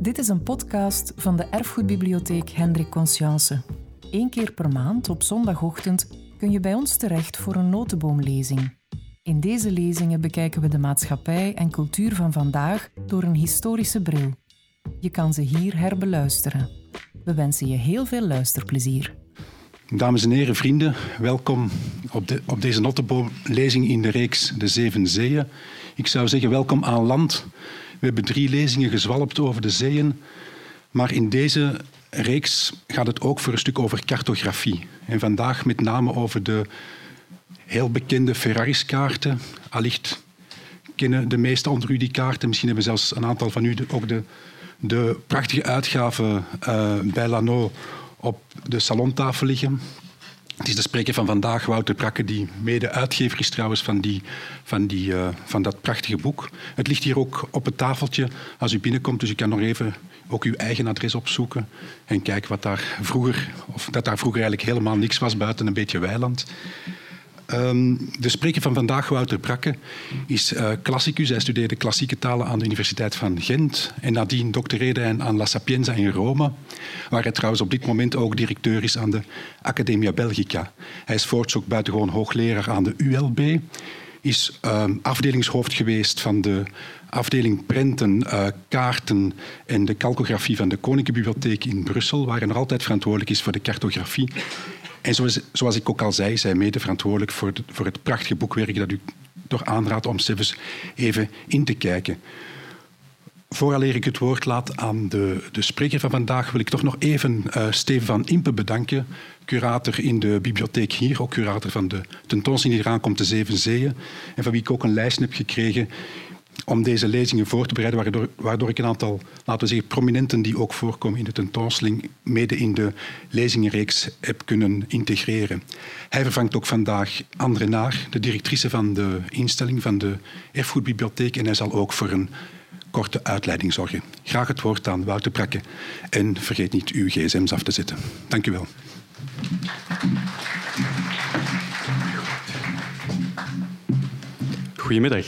Dit is een podcast van de Erfgoedbibliotheek Hendrik Conscience. Eén keer per maand op zondagochtend kun je bij ons terecht voor een notenboomlezing. In deze lezingen bekijken we de maatschappij en cultuur van vandaag door een historische bril. Je kan ze hier herbeluisteren. We wensen je heel veel luisterplezier. Dames en heren, vrienden, welkom op, de, op deze notenboomlezing in de reeks De Zeven Zeeën. Ik zou zeggen welkom aan land. We hebben drie lezingen gezwalpt over de zeeën, maar in deze reeks gaat het ook voor een stuk over cartografie. En vandaag met name over de heel bekende Ferraris-kaarten. Allicht kennen de meesten onder u die kaarten. Misschien hebben zelfs een aantal van u ook de, de prachtige uitgave uh, bij Lano op de salontafel liggen. Het is de spreker van vandaag, Wouter Brakke, die mede-uitgever is trouwens van, die, van, die, uh, van dat prachtige boek. Het ligt hier ook op het tafeltje als u binnenkomt, dus u kan nog even ook uw eigen adres opzoeken en kijken wat daar vroeger, of dat daar vroeger eigenlijk helemaal niks was buiten een beetje weiland. Um, de spreker van vandaag, Wouter Brakke, is uh, klassicus. Hij studeerde klassieke talen aan de Universiteit van Gent en nadien doctoreerde hij aan La Sapienza in Rome, waar hij trouwens op dit moment ook directeur is aan de Academia Belgica. Hij is voorts ook buitengewoon hoogleraar aan de ULB, is uh, afdelingshoofd geweest van de afdeling prenten, uh, kaarten en de calcografie van de Koninklijke Bibliotheek in Brussel, waar hij nog altijd verantwoordelijk is voor de cartografie en zoals, zoals ik ook al zei, zij mede verantwoordelijk voor, voor het prachtige boekwerk dat u toch aanraadt om zelfs even in te kijken. Vooraleer ik het woord laat aan de, de spreker van vandaag, wil ik toch nog even uh, Steven van Impe bedanken, curator in de bibliotheek hier, ook curator van de tentoonstelling die eraan komt, de Zeven Zeeën, en van wie ik ook een lijst heb gekregen om deze lezingen voor te bereiden, waardoor, waardoor, ik een aantal, laten we zeggen, prominenten die ook voorkomen in de tentoonstelling, mede in de lezingenreeks heb kunnen integreren. Hij vervangt ook vandaag André Naar, de directrice van de instelling van de Erfgoedbibliotheek, en hij zal ook voor een korte uitleiding zorgen. Graag het woord aan Wouter Prakke en vergeet niet uw gsm's af te zetten. Dank u wel. Goedemiddag.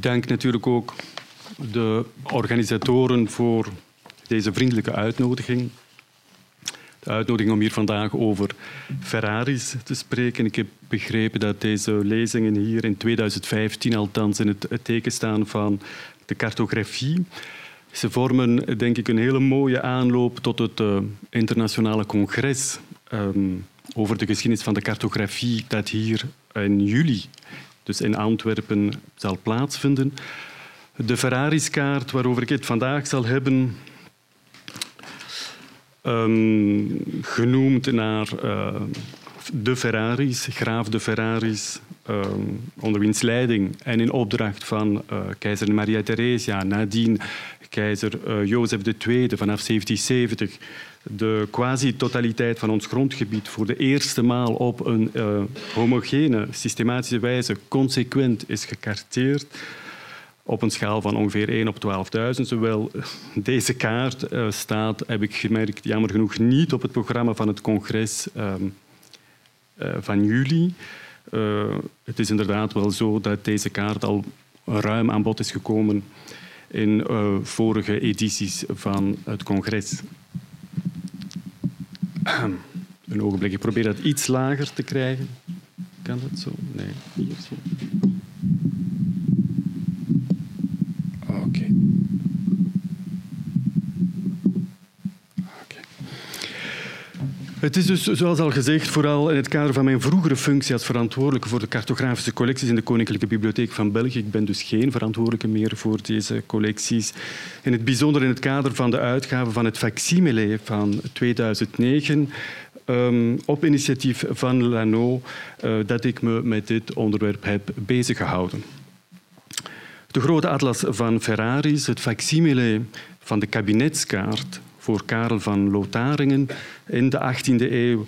Ik dank natuurlijk ook de organisatoren voor deze vriendelijke uitnodiging. De uitnodiging om hier vandaag over Ferraris te spreken. Ik heb begrepen dat deze lezingen hier in 2015 althans in het teken staan van de cartografie. Ze vormen denk ik een hele mooie aanloop tot het uh, internationale congres um, over de geschiedenis van de cartografie dat hier in juli dus in Antwerpen zal plaatsvinden. De Ferraris-kaart waarover ik het vandaag zal hebben, um, genoemd naar uh, de Ferraris, graaf de Ferraris, um, onder wiens leiding en in opdracht van uh, keizer Maria Theresia, nadien keizer uh, Jozef II vanaf 1770 de quasi-totaliteit van ons grondgebied voor de eerste maal op een uh, homogene, systematische wijze consequent is gekarteerd op een schaal van ongeveer 1 op 12.000. Zowel deze kaart uh, staat, heb ik gemerkt, jammer genoeg niet op het programma van het congres um, uh, van juli. het is inderdaad wel zo dat deze kaart al ruim aan bod is gekomen in vorige edities van het congres. Een ogenblik, ik probeer dat iets lager te krijgen. Kan dat zo? Nee, hier zo. Oké. Het is dus, zoals al gezegd, vooral in het kader van mijn vroegere functie als verantwoordelijke voor de cartografische collecties in de Koninklijke Bibliotheek van België. Ik ben dus geen verantwoordelijke meer voor deze collecties. In het bijzonder in het kader van de uitgave van het facsimile van 2009 um, op initiatief van Lano uh, dat ik me met dit onderwerp heb beziggehouden. De grote atlas van Ferraris, het facsimile van de kabinetskaart voor Karel van Lotharingen in de 18e eeuw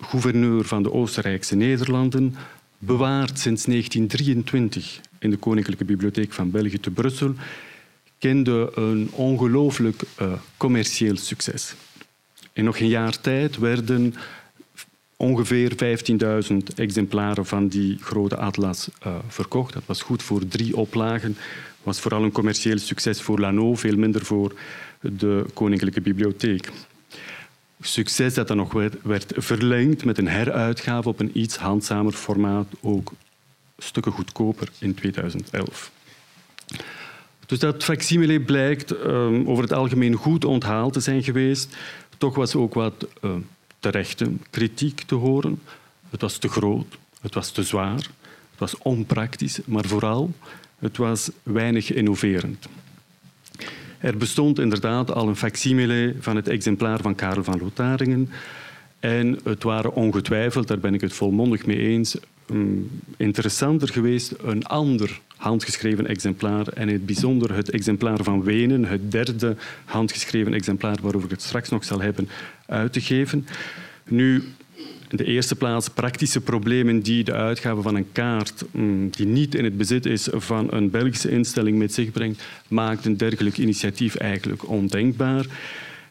gouverneur van de Oostenrijkse Nederlanden, bewaard sinds 1923 in de Koninklijke Bibliotheek van België te Brussel, kende een ongelooflijk uh, commercieel succes. In nog een jaar tijd werden ongeveer 15.000 exemplaren van die grote atlas uh, verkocht. Dat was goed voor drie oplagen. was vooral een commercieel succes voor Lano, veel minder voor de Koninklijke Bibliotheek. Succes dat dan nog werd, werd verlengd met een heruitgave op een iets handzamer formaat, ook stukken goedkoper in 2011. Dus dat facsimile blijkt um, over het algemeen goed onthaald te zijn geweest. Toch was ook wat uh, terechte kritiek te horen. Het was te groot, het was te zwaar, het was onpraktisch, maar vooral, het was weinig innoverend. Er bestond inderdaad al een facsimile van het exemplaar van Karel van Lotharingen. En het waren ongetwijfeld, daar ben ik het volmondig mee eens, um, interessanter geweest een ander handgeschreven exemplaar en in het bijzonder het exemplaar van Wenen, het derde handgeschreven exemplaar waarover ik het straks nog zal hebben, uit te geven. Nu, in de eerste plaats praktische problemen die de uitgave van een kaart mm, die niet in het bezit is van een Belgische instelling met zich brengt, maakt een dergelijk initiatief eigenlijk ondenkbaar.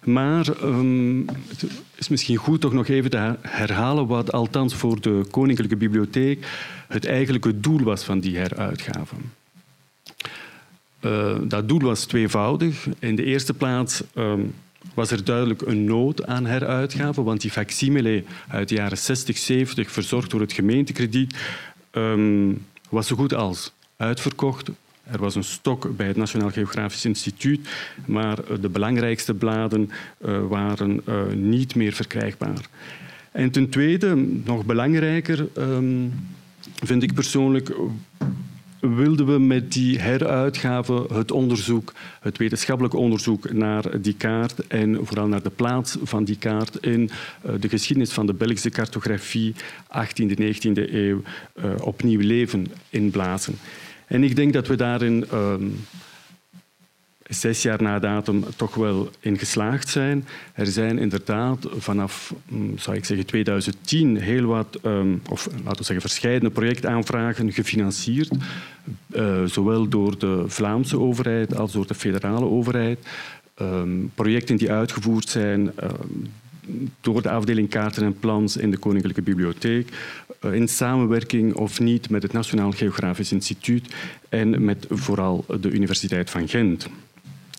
Maar um, het is misschien goed toch nog even te herhalen wat althans voor de Koninklijke Bibliotheek het eigenlijke doel was van die heruitgave. Uh, dat doel was tweevoudig. In de eerste plaats um, was er duidelijk een nood aan heruitgave, want die facsimile uit de jaren 60, 70, verzorgd door het gemeentekrediet, um, was zo goed als uitverkocht. Er was een stok bij het Nationaal Geografisch Instituut, maar de belangrijkste bladen uh, waren uh, niet meer verkrijgbaar. En ten tweede, nog belangrijker, um, vind ik persoonlijk, wilden we met die heruitgave het onderzoek, het wetenschappelijk onderzoek naar die kaart en vooral naar de plaats van die kaart in uh, de geschiedenis van de Belgische cartografie 18e, 19e eeuw uh, opnieuw leven inblazen. En ik denk dat we daarin um, zes jaar na datum toch wel in geslaagd zijn. Er zijn inderdaad vanaf, mm, zou ik zeggen, 2010 heel wat, um, of laten we zeggen, verschillende projectaanvragen gefinancierd. Uh, zowel door de Vlaamse overheid als door de federale overheid. Um, projecten die uitgevoerd zijn door de afdeling kaarten en plans in de Koninklijke Bibliotheek, eh, in samenwerking of niet met het Nationaal Geografisch Instituut en met vooral de Universiteit van Gent.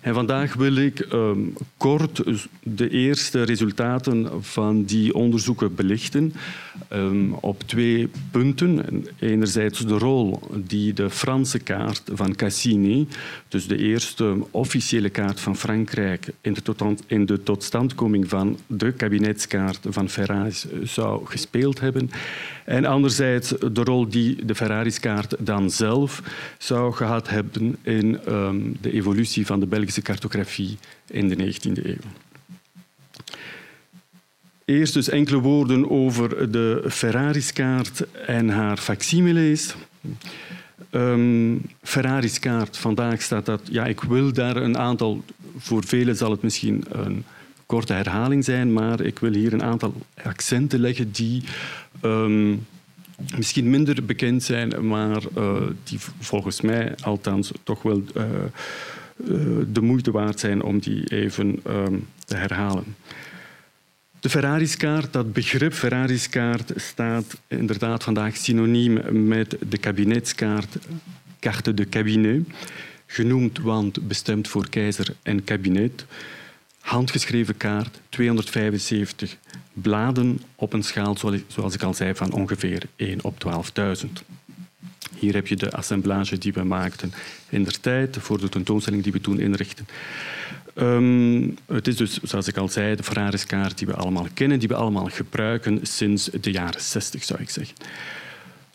En vandaag wil ik um, kort de eerste resultaten van die onderzoeken belichten um, op twee punten. Enerzijds de rol die de Franse kaart van Cassini, dus de eerste officiële kaart van Frankrijk in de, in de totstandkoming van de kabinetskaart van Ferraris zou gespeeld hebben. En anderzijds de rol die de Ferraris-kaart dan zelf zou gehad hebben in um, de evolutie van de Belgische cartografie in de 19e eeuw. Eerst dus enkele woorden over de Ferraris-kaart en haar facsimiles. Um, Ferraris kaart, vandaag staat dat... Ja, ik wil daar een aantal... Voor velen zal het misschien een korte herhaling zijn, maar ik wil hier een aantal accenten leggen die um, misschien minder bekend zijn, maar uh, die volgens mij althans toch wel uh, de moeite waard zijn om die even um, te herhalen. De Ferraris-kaart, dat begrip Ferraris-kaart staat inderdaad vandaag synoniem met de kabinetskaart, carte de cabinet, genoemd want bestemd voor keizer en kabinet. Handgeschreven kaart, 275 bladen op een schaal, zoals ik al zei, van ongeveer 1 op 12.000. Hier heb je de assemblage die we maakten in der tijd voor de tentoonstelling die we toen inrichten. Um, het is dus, zoals ik al zei, de Ferraris-kaart die we allemaal kennen, die we allemaal gebruiken sinds de jaren 60, zou ik zeggen.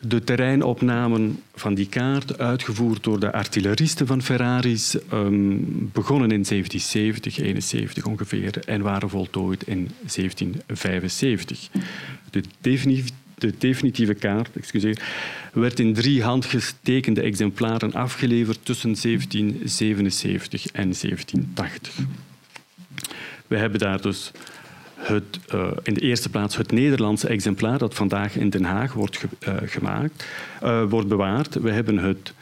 De terreinopnamen van die kaart, uitgevoerd door de artilleristen van Ferraris, um, begonnen in 1770, 71 ongeveer, en waren voltooid in 1775. De definitieve de definitieve kaart excuseer, werd in drie handgestekende exemplaren afgeleverd tussen 1777 en 1780. We hebben daar dus het, uh, in de eerste plaats het Nederlandse exemplaar dat vandaag in Den Haag wordt ge uh, gemaakt, uh, wordt bewaard. We hebben het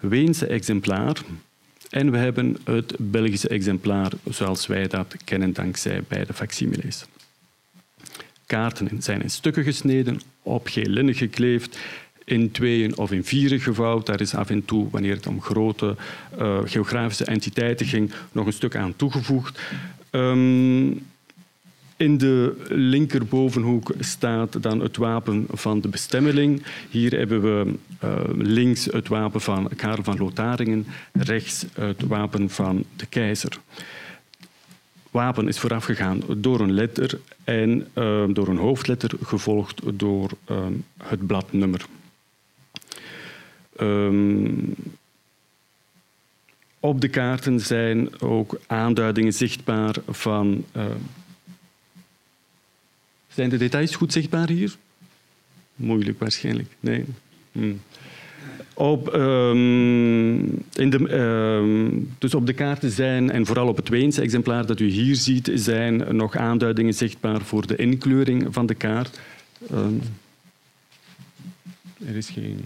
Weense exemplaar En we hebben het Belgische exemplaar zoals wij dat kennen dankzij beide facsimiles. Kaarten zijn in stukken gesneden, op geel linnen gekleefd, in tweeën of in vieren gevouwd. Daar is af en toe, wanneer het om grote uh, geografische entiteiten ging, nog een stuk aan toegevoegd. Um, in de linkerbovenhoek staat dan het wapen van de bestemmeling. Hier hebben we uh, links het wapen van Karel van Lotharingen, rechts het wapen van de keizer. Wapen is voorafgegaan door een letter en uh, door een hoofdletter, gevolgd door uh, het bladnummer. Um, op de kaarten zijn ook aanduidingen zichtbaar van zijn de details goed zichtbaar hier? Moeilijk waarschijnlijk. Nee. Hm. Op, um, in de, um, dus op de kaarten zijn, en vooral op het Weense exemplaar dat u hier ziet, zijn nog aanduidingen zichtbaar voor de inkleuring van de kaart. Um, er is geen.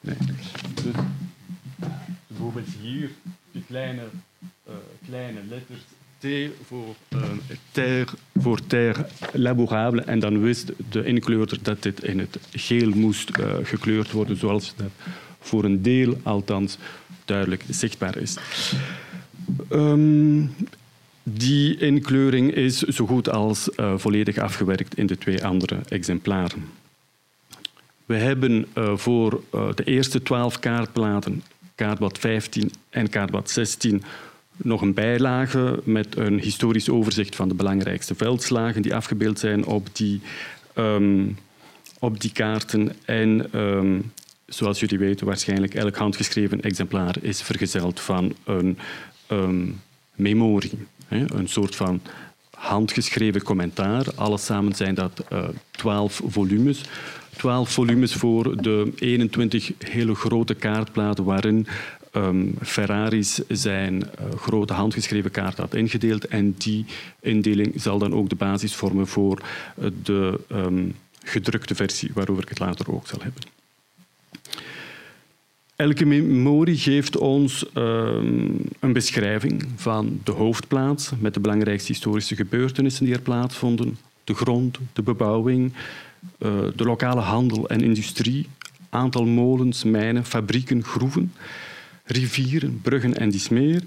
Nee. Dus, bijvoorbeeld hier, de kleine, uh, kleine letters T voor, uh, terre, voor terre labourable. En dan wist de inkleurder dat dit in het geel moest uh, gekleurd worden, zoals dat voor een deel althans duidelijk zichtbaar is. Um, die inkleuring is zo goed als uh, volledig afgewerkt in de twee andere exemplaren. We hebben uh, voor uh, de eerste twaalf kaartplaten, kaartblad 15 en kaartblad 16, nog een bijlage met een historisch overzicht van de belangrijkste veldslagen die afgebeeld zijn op die, um, op die kaarten. En um, zoals jullie weten, waarschijnlijk elk handgeschreven exemplaar is vergezeld van een um, memorie. Hè, een soort van handgeschreven commentaar. Alles samen zijn dat uh, twaalf volumes. Twaalf volumes voor de 21 hele grote kaartplaten waarin um, Ferraris zijn uh, grote handgeschreven kaart had ingedeeld. En die indeling zal dan ook de basis vormen voor uh, de um, gedrukte versie, waarover ik het later ook zal hebben. Elke memorie geeft ons um, een beschrijving van de hoofdplaats met de belangrijkste historische gebeurtenissen die er plaatsvonden, de grond, de bebouwing, uh, de lokale handel en industrie, aantal molens, mijnen, fabrieken, groeven rivieren, bruggen en Dismeer.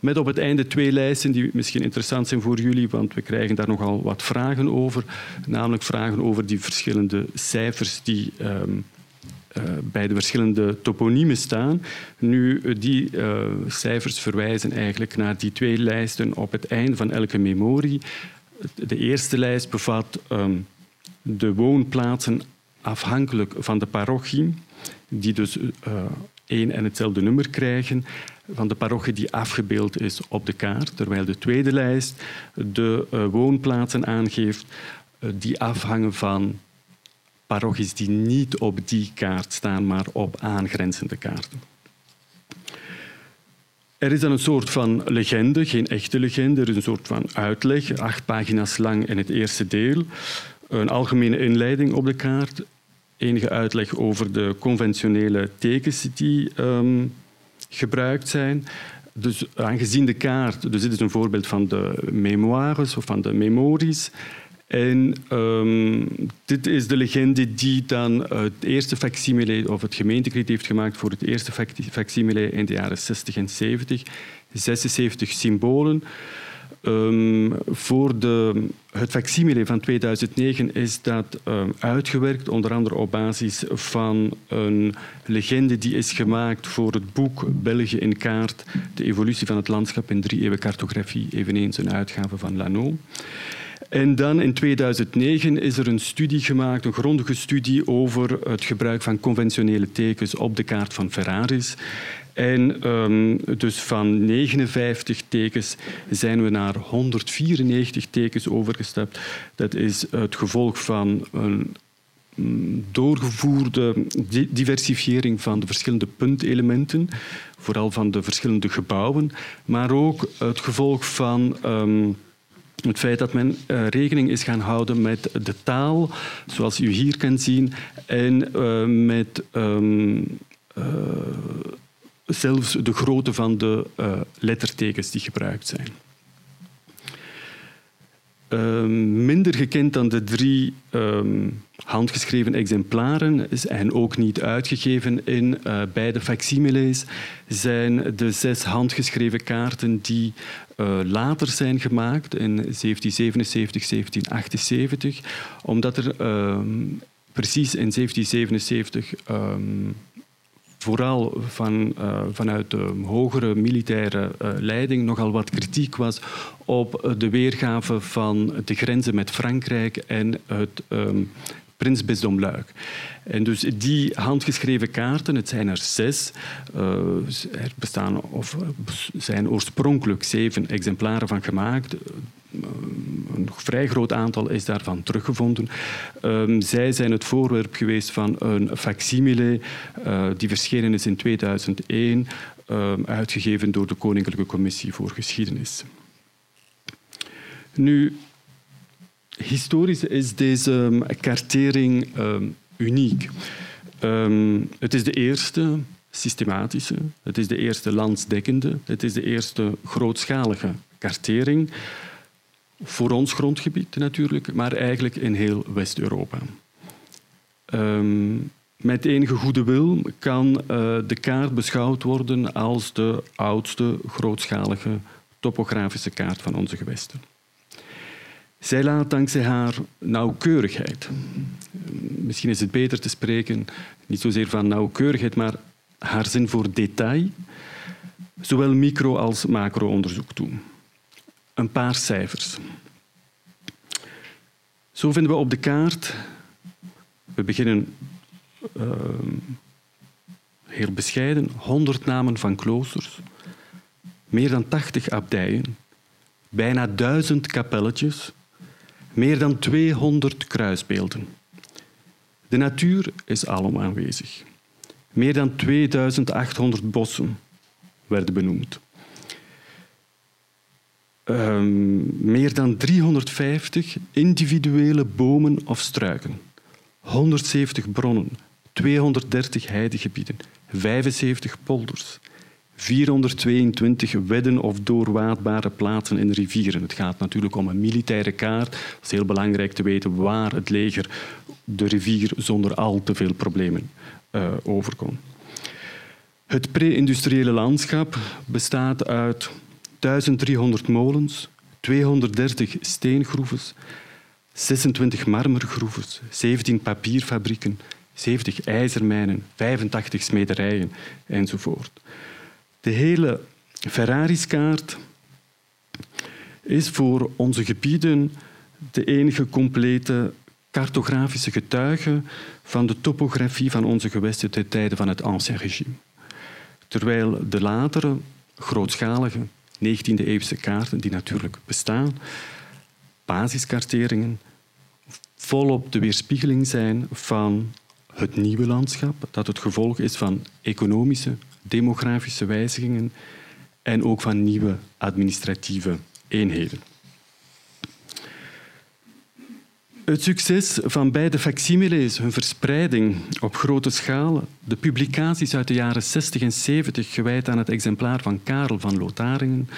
Met op het einde twee lijsten die misschien interessant zijn voor jullie, want we krijgen daar nogal wat vragen over. Namelijk vragen over die verschillende cijfers die uh, bij de verschillende toponiemen staan. Nu, die uh, cijfers verwijzen eigenlijk naar die twee lijsten op het einde van elke memorie. De eerste lijst bevat um, de woonplaatsen afhankelijk van de parochie, die dus uh, één en hetzelfde nummer krijgen van de parochie die afgebeeld is op de kaart, terwijl de tweede lijst de woonplaatsen aangeeft die afhangen van parochies die niet op die kaart staan, maar op aangrenzende kaarten. Er is dan een soort van legende, geen echte legende, er is een soort van uitleg, acht pagina's lang in het eerste deel, een algemene inleiding op de kaart, enige uitleg over de conventionele tekens die um, gebruikt zijn. Dus aangezien de kaart, dus dit is een voorbeeld van de memoires of van de memories. En um, dit is de legende die dan het eerste facsimile of het gemeentekrediet heeft gemaakt voor het eerste facsimile in de jaren 60 en 70. 76 symbolen. Um, voor de, het facsimile van 2009 is dat um, uitgewerkt, onder andere op basis van een legende die is gemaakt voor het boek België in kaart, de evolutie van het landschap in drie eeuwen cartografie, eveneens een uitgave van Lano. En dan in 2009 is er een studie gemaakt, een grondige studie over het gebruik van conventionele tekens op de kaart van Ferraris. En um, dus van 59 tekens zijn we naar 194 tekens overgestapt. Dat is het gevolg van een mm, doorgevoerde diversifiering van de verschillende puntelementen, vooral van de verschillende gebouwen, maar ook het gevolg van um, het feit dat men uh, rekening is gaan houden met de taal, zoals u hier kan zien, en uh, met um, uh, zelfs de grootte van de lettertekens die gebruikt zijn. Ehm, minder gekend dan de drie ehm, handgeschreven exemplaren en ook niet uitgegeven in beide facsimiles zijn de zes handgeschreven kaarten die uh, later zijn gemaakt in 1777, 1778, omdat er um, precies in 1777 vooral van, uh, vanuit de hogere militaire uh, leiding nogal wat kritiek was op de weergave van de grenzen met Frankrijk en het um, prinsbisdom Luik. En dus die handgeschreven kaarten, het zijn er zes, uh, er bestaan of zijn oorspronkelijk zeven exemplaren van gemaakt. Een vrij groot aantal is daarvan teruggevonden. Um, zij zijn het voorwerp geweest van een facsimile uh, die verschenen is in 2001, um, uitgegeven door de Koninklijke Commissie voor Geschiedenis. Nu, historisch is deze um, kartering uniek. het is de eerste systematische, het is de eerste landsdekkende, het is de eerste grootschalige kartering voor ons grondgebied natuurlijk, maar eigenlijk in heel West-Europa. Met enige goede wil kan uh, de kaart beschouwd worden als de oudste grootschalige topografische kaart van onze gewesten. Zij laat dankzij haar nauwkeurigheid, misschien is het beter te spreken niet zozeer van nauwkeurigheid, maar haar zin voor detail, zowel micro- als macro-onderzoek toe een paar cijfers. Zo vinden we op de kaart, we beginnen uh, heel bescheiden, 100 namen van kloosters, meer dan 80 abdijen, bijna 1000 kapelletjes, meer dan 200 kruisbeelden. De natuur is alom aanwezig. Meer dan 2800 bossen werden benoemd. Um, meer dan 350 individuele bomen of struiken, 170 bronnen, 230 heidegebieden, 75 polders, 422 wedden of doorwaadbare plaatsen in rivieren. Het gaat natuurlijk om een militaire kaart. Het is heel belangrijk te weten waar het leger de rivier zonder al te veel problemen uh, overkon. Het pre-industriële landschap bestaat uit 1300 molens, 230 steengroeves, 26 marmergroeves, 17 papierfabrieken, 70 ijzermijnen, 85 smederijen enzovoort. De hele Ferrariskaart is voor onze gebieden de enige complete cartografische getuige van de topografie van onze gewesten ten tijde van het Ancien Regime. Terwijl de latere, grootschalige 19e-eeuwse kaarten, die natuurlijk bestaan, basiskarteringen, volop de weerspiegeling zijn van het nieuwe landschap, dat het gevolg is van economische, demografische wijzigingen en ook van nieuwe administratieve eenheden. Het succes van beide facsimiles, hun verspreiding op grote schaal, de publicaties uit de jaren 60 en 70 gewijd aan het exemplaar van Karel van Lotharingen,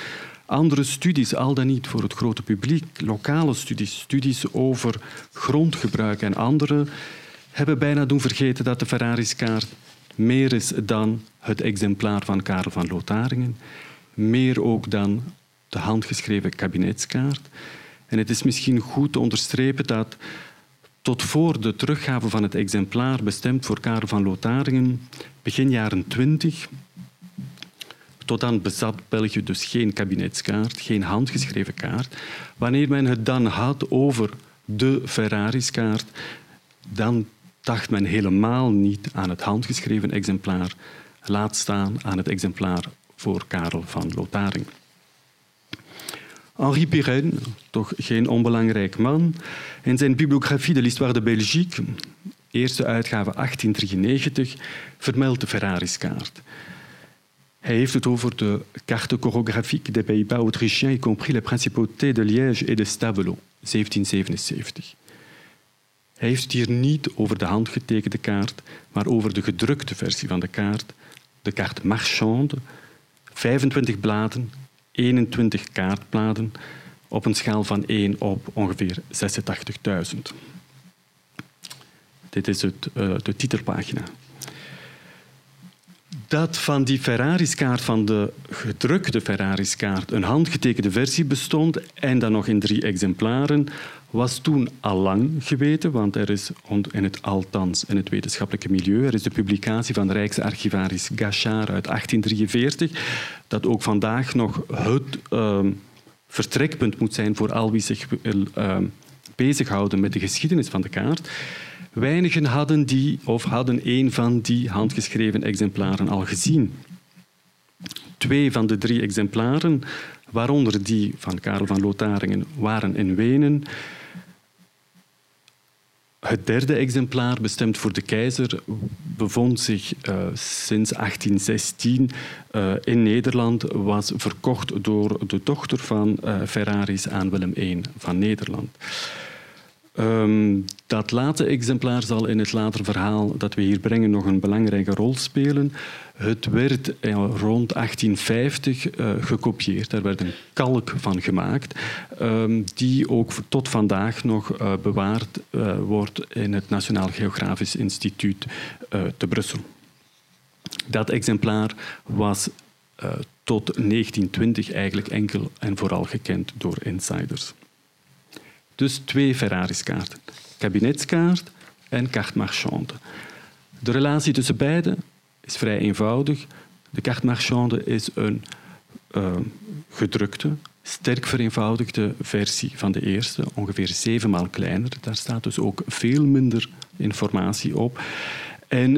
andere studies, al dan niet voor het grote publiek, lokale studies, studies over grondgebruik en andere, hebben bijna doen vergeten dat de Ferrariskaart meer is dan het exemplaar van Karel van Lotharingen, meer ook dan de handgeschreven kabinetskaart. En het is misschien goed te onderstrepen dat tot voor de teruggave van het exemplaar bestemd voor Karel van Lotharingen, begin jaren 20, tot dan bezat België dus geen kabinetskaart, geen handgeschreven kaart. Wanneer men het dan had over de Ferrariskaart, dan dacht men helemaal niet aan het handgeschreven exemplaar, laat staan aan het exemplaar voor Karel van Lotharingen. Henri Pirenne, toch geen onbelangrijk man, in zijn bibliografie de l'Histoire de Belgique, eerste uitgave 1893, vermeldt de Ferrariskaart. Hij heeft het over de carte chorographique des Pays-Bas autrichiens, y compris la principauté de Liège et de Stavelot, 1777. Hij heeft het hier niet over de handgetekende kaart, maar over de gedrukte versie van de kaart, de carte marchande, 25 bladen, 21 kaartbladen op een schaal van 1 op ongeveer 86.000. Dit is het, uh, de titelpagina. Dat van die Ferraris-kaart, van de gedrukte Ferraris-kaart, een handgetekende versie bestond en dan nog in drie exemplaren, was toen al lang geweten, want er is in het althans in het wetenschappelijke milieu, er is de publicatie van Rijksarchivaris Gachard uit 1843, dat ook vandaag nog het uh, vertrekpunt moet zijn voor al wie zich wil uh, bezighouden met de geschiedenis van de kaart. Weinigen hadden die of hadden een van die handgeschreven exemplaren al gezien. Twee van de drie exemplaren, waaronder die van Karel van Lotharingen, waren in Wenen. Het derde exemplaar, bestemd voor de keizer, bevond zich uh, sinds 1816 uh, in Nederland, was verkocht door de dochter van uh, Ferraris aan Willem I van Nederland. Um, dat late exemplaar zal in het later verhaal dat we hier brengen nog een belangrijke rol spelen. Het werd rond 1850 uh, gekopieerd. Er werd een kalk van gemaakt, um, die ook tot vandaag nog uh, bewaard wordt in het Nationaal Geografisch Instituut te Brussel. Dat exemplaar was tot 1920 eigenlijk enkel en vooral gekend door insiders. Dus twee Ferraris-kaarten. Kabinetskaart en carte marchande. De relatie tussen beide is vrij eenvoudig. De carte marchande is een uh, gedrukte, sterk vereenvoudigde versie van de eerste, ongeveer zevenmaal kleiner. Daar staat dus ook veel minder informatie op. En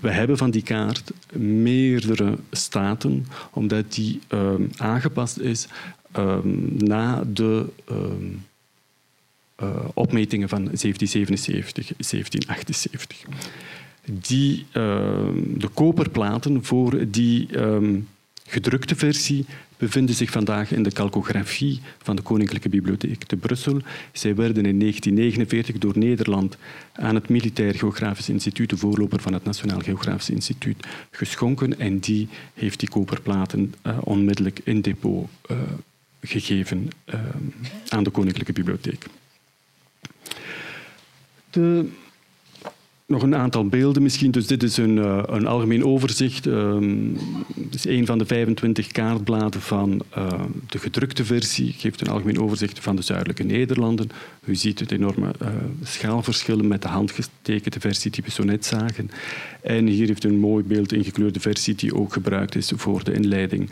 we hebben van die kaart meerdere staten, omdat die uh, aangepast is uh, na de opmetingen van 1777, 1778. Die, uh, de koperplaten voor die um, gedrukte versie bevinden zich vandaag in de calcografie van de Koninklijke Bibliotheek te Brussel. Zij werden in 1949 door Nederland aan het Militair Geografisch Instituut, de voorloper van het Nationaal Geografisch Instituut, geschonken. En die heeft die koperplaten uh, onmiddellijk in depot gegeven uh, aan de Koninklijke Bibliotheek. De, nog een aantal beelden misschien. Dus dit is een, uh, een algemeen overzicht. Um, het is een van de 25 kaartbladen van uh, de gedrukte versie. Geeft een algemeen overzicht van de zuidelijke Nederlanden. U ziet het enorme uh, schaalverschillen met de handgetekende versie die we zo net zagen. En hier heeft een mooi beeld ingekleurde versie die ook gebruikt is voor de inleiding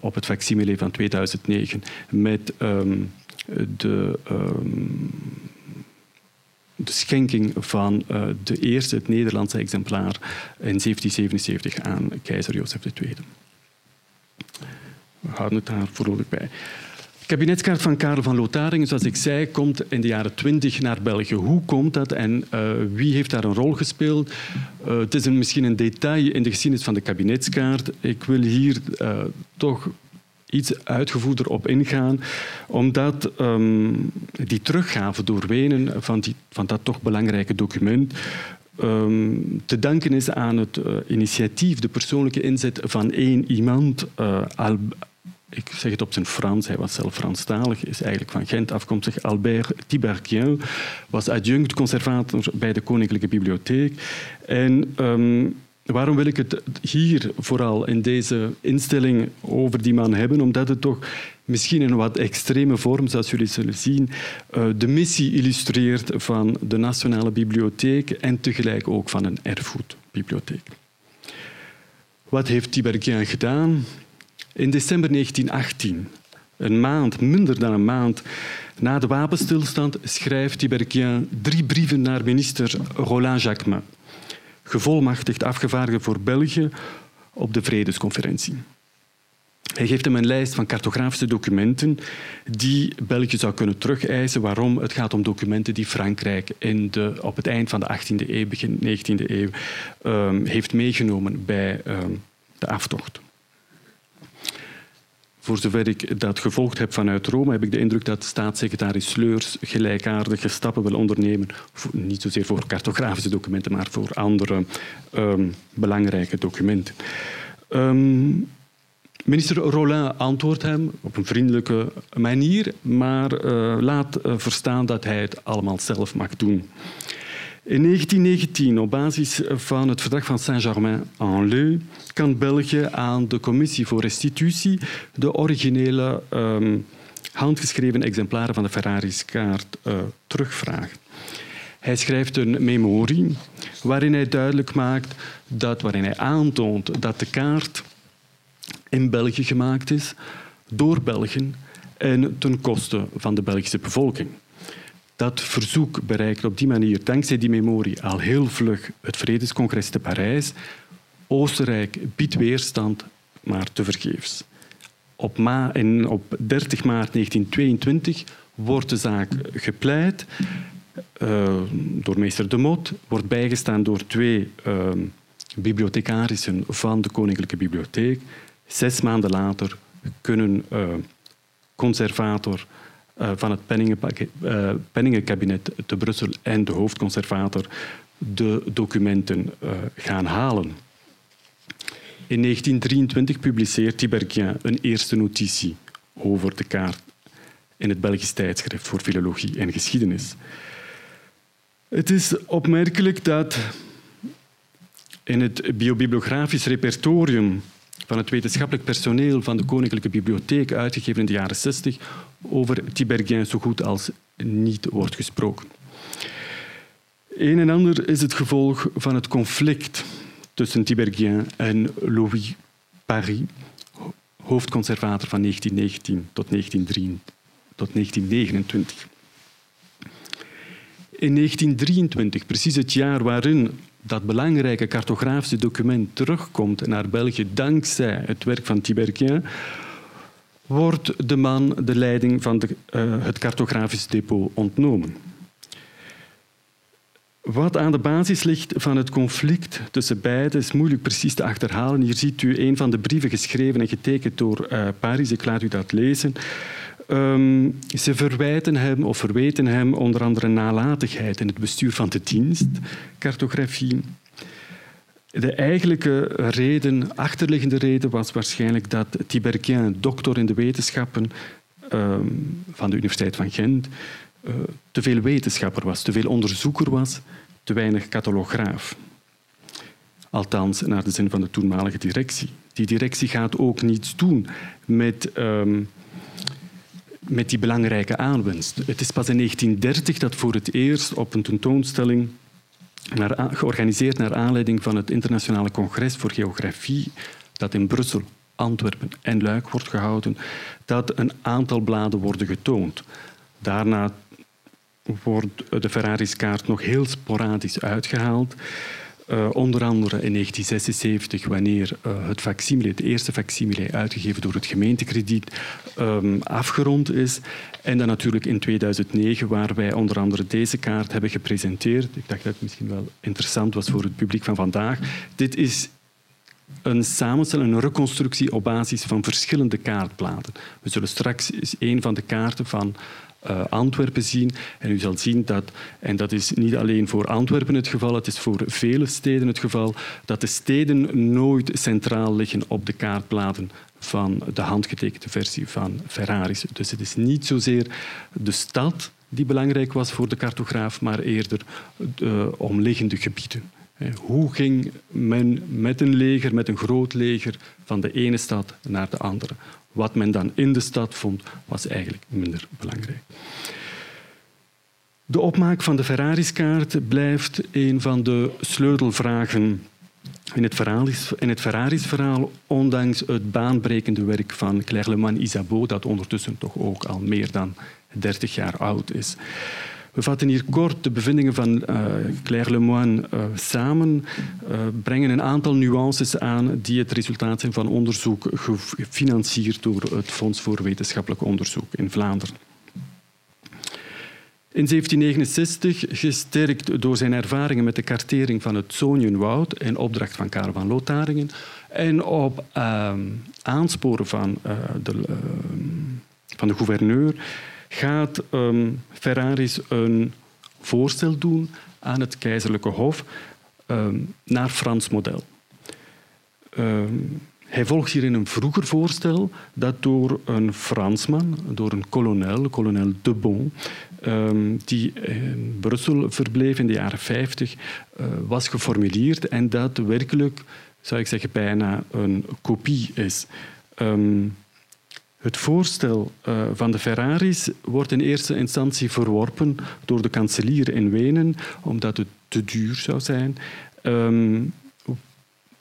op het facsimile van 2009 met um, de... Um, de schenking van uh, de eerste, het Nederlandse exemplaar in 1777 aan keizer Jozef II. We houden het daar vrolijk bij. De kabinetskaart van Karel van Lotharingen, zoals ik zei, komt in de jaren 20 naar België. Hoe komt dat en uh, wie heeft daar een rol gespeeld? Uh, het is een, misschien een detail in de geschiedenis van de kabinetskaart. Ik wil hier toch iets uitgevoerder op ingaan, omdat um, die teruggave door Wenen van, die, van dat toch belangrijke document um, te danken is aan het uh, initiatief, de persoonlijke inzet van één iemand, uh, Al ik zeg het op zijn Frans, hij was zelf Franstalig, is eigenlijk van Gent afkomstig. Albert Tiberghien was adjunct conservator bij de Koninklijke Bibliotheek. En um, Waarom wil ik het hier vooral in deze instelling over die man hebben? Omdat het toch misschien in een wat extreme vorm, zoals jullie zullen zien, eh, de missie illustreert van de Nationale Bibliotheek en tegelijk ook van een erfgoedbibliotheek. Wat heeft Tiberghien gedaan? In december 1918, een maand, minder dan een maand na de wapenstilstand, schrijft Tiberghien drie brieven naar minister Roland Jacquemin gevolmachtigd afgevaardigde voor België op de vredesconferentie. Hij geeft hem een lijst van cartografische documenten die België zou kunnen terugeisen. Waarom? Het gaat om documenten die Frankrijk in de, op het eind van de 18e eeuw, begin 19e eeuw, um, heeft meegenomen bij um, de aftocht. Voor zover ik dat gevolgd heb vanuit Rome, heb ik de indruk dat staatssecretaris Sleurs gelijkaardige stappen wil ondernemen. niet zozeer voor cartografische documenten, maar voor andere um, belangrijke documenten. Um, Minister Rollin antwoordt hem op een vriendelijke manier, maar uh, laat uh, verstaan dat hij het allemaal zelf mag doen. In 1919, op basis van het verdrag van Saint-Germain-en-Laye, kan België aan de Commissie voor Restitutie de originele um, handgeschreven exemplaren van de Ferraris-kaart uh, terugvragen. Hij schrijft een memorie waarin hij duidelijk maakt dat, waarin hij aantoont dat de kaart in België gemaakt is, door Belgen en ten koste van de Belgische bevolking. Dat verzoek bereikt op die manier, dankzij die memorie, al heel vlug het Vredescongres te Parijs. Oostenrijk biedt weerstand, maar tevergeefs. Op, op 30 maart 1922 wordt de zaak gepleit uh, door meester De Mot, wordt bijgestaan door twee uh, bibliothecarissen van de Koninklijke Bibliotheek. Zes maanden later kunnen uh, conservator uh, van het Penningenkabinet te Brussel en de hoofdconservator de documenten gaan halen. In 1923 publiceert Tiberghien een eerste notitie over de kaart in het Belgisch tijdschrift voor filologie en geschiedenis. Het is opmerkelijk dat in het biobibliografisch repertorium van het wetenschappelijk personeel van de Koninklijke Bibliotheek, uitgegeven in de jaren 60, over Tiberghien zo goed als niet wordt gesproken. Een en ander is het gevolg van het conflict tussen Tiberghien en Louis Paris, hoofdconservator van 1919 tot, 1923, tot 1929. In 1923, precies het jaar waarin dat belangrijke cartografische document terugkomt naar België dankzij het werk van Tiberghien, wordt de man de leiding van de, uh, het cartografisch depot ontnomen. Wat aan de basis ligt van het conflict tussen beiden is moeilijk precies te achterhalen. Hier ziet u een van de brieven geschreven en getekend door uh, Paris. Ik laat u dat lezen. Um, ze verwijten hem of verweten hem onder andere nalatigheid in het bestuur van de dienst, cartografie. De eigenlijke reden, achterliggende reden, was waarschijnlijk dat Tiberghien, doctor in de wetenschappen um, van de Universiteit van Gent, uh, te veel wetenschapper was, te veel onderzoeker was, te weinig catalograaf. Althans, naar de zin van de toenmalige directie. Die directie gaat ook niets doen met um, met die belangrijke aanwinst. Het is pas in 1930 dat voor het eerst op een tentoonstelling naar, georganiseerd naar aanleiding van het Internationale Congres voor Geografie, dat in Brussel, Antwerpen en Luik wordt gehouden, dat een aantal bladen worden getoond. Daarna wordt de Ferraris-kaart nog heel sporadisch uitgehaald. Uh, onder andere in 1976, wanneer uh, het facsimile, het eerste facsimile uitgegeven door het gemeentekrediet, um, afgerond is. En dan natuurlijk in 2009, waar wij onder andere deze kaart hebben gepresenteerd. Ik dacht dat het misschien wel interessant was voor het publiek van vandaag. Dit is een samenstelling, een reconstructie op basis van verschillende kaartplaten. We zullen straks eens een van de kaarten van uh, Antwerpen zien. En u zal zien dat, en dat is niet alleen voor Antwerpen het geval, het is voor vele steden het geval, dat de steden nooit centraal liggen op de kaartplaten van de handgetekende versie van Ferraris. Dus het is niet zozeer de stad die belangrijk was voor de cartograaf, maar eerder de omliggende gebieden. Hoe ging men met een leger, met een groot leger, van de ene stad naar de andere? Wat men dan in de stad vond, was eigenlijk minder belangrijk. De opmaak van de Ferraris-kaart blijft een van de sleutelvragen in het, in het Ferraris-verhaal, ondanks het baanbrekende werk van Claire Le Moine Isabeau, dat ondertussen toch ook al meer dan 30 jaar oud is. We vatten hier kort de bevindingen van uh, Claire Lemoine uh, samen, uh, brengen een aantal nuances aan die het resultaat zijn van onderzoek gefinancierd door het Fonds voor Wetenschappelijk Onderzoek in Vlaanderen. In 1769, gesterkt door zijn ervaringen met de kartering van het Zonienwoud in opdracht van Karel van Lotharingen en op uh, aansporen van, de, uh, van de gouverneur, gaat um, Ferraris een voorstel doen aan het keizerlijke hof um, naar Frans model. Um, hij volgt hierin een vroeger voorstel dat door een Fransman, door een kolonel, kolonel de Bon, die in Brussel verbleef in de jaren 50, uh, was geformuleerd en dat werkelijk, zou ik zeggen, bijna een kopie is. Um, het voorstel uh, van de Ferraris wordt in eerste instantie verworpen door de kanselier in Wenen, omdat het te duur zou zijn. Um,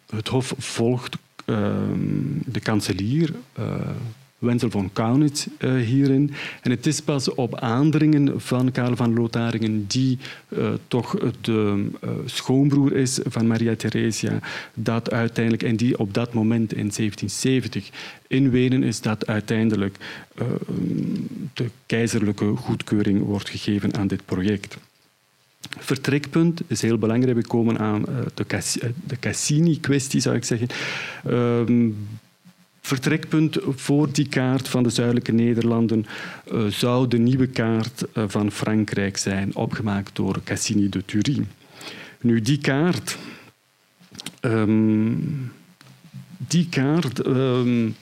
het Hof volgt Ehm, de kanselier, uh, Wenzel von Kaunitz, uh, hierin. En het is pas op aandringen van Karel van Lotharingen, die uh, toch de schoonbroer is van Maria Theresia, dat uiteindelijk, en die op dat moment in 1770 in Wenen is, dat uiteindelijk de keizerlijke goedkeuring wordt gegeven aan dit project. Vertrekpunt is heel belangrijk. We komen aan de, Cass de Cassini-kwestie, zou ik zeggen. Um, vertrekpunt voor die kaart van de zuidelijke Nederlanden uh, zou de nieuwe kaart uh, van Frankrijk zijn, opgemaakt door Cassini de Thury. Nu, die kaart. Um, die kaart. Um,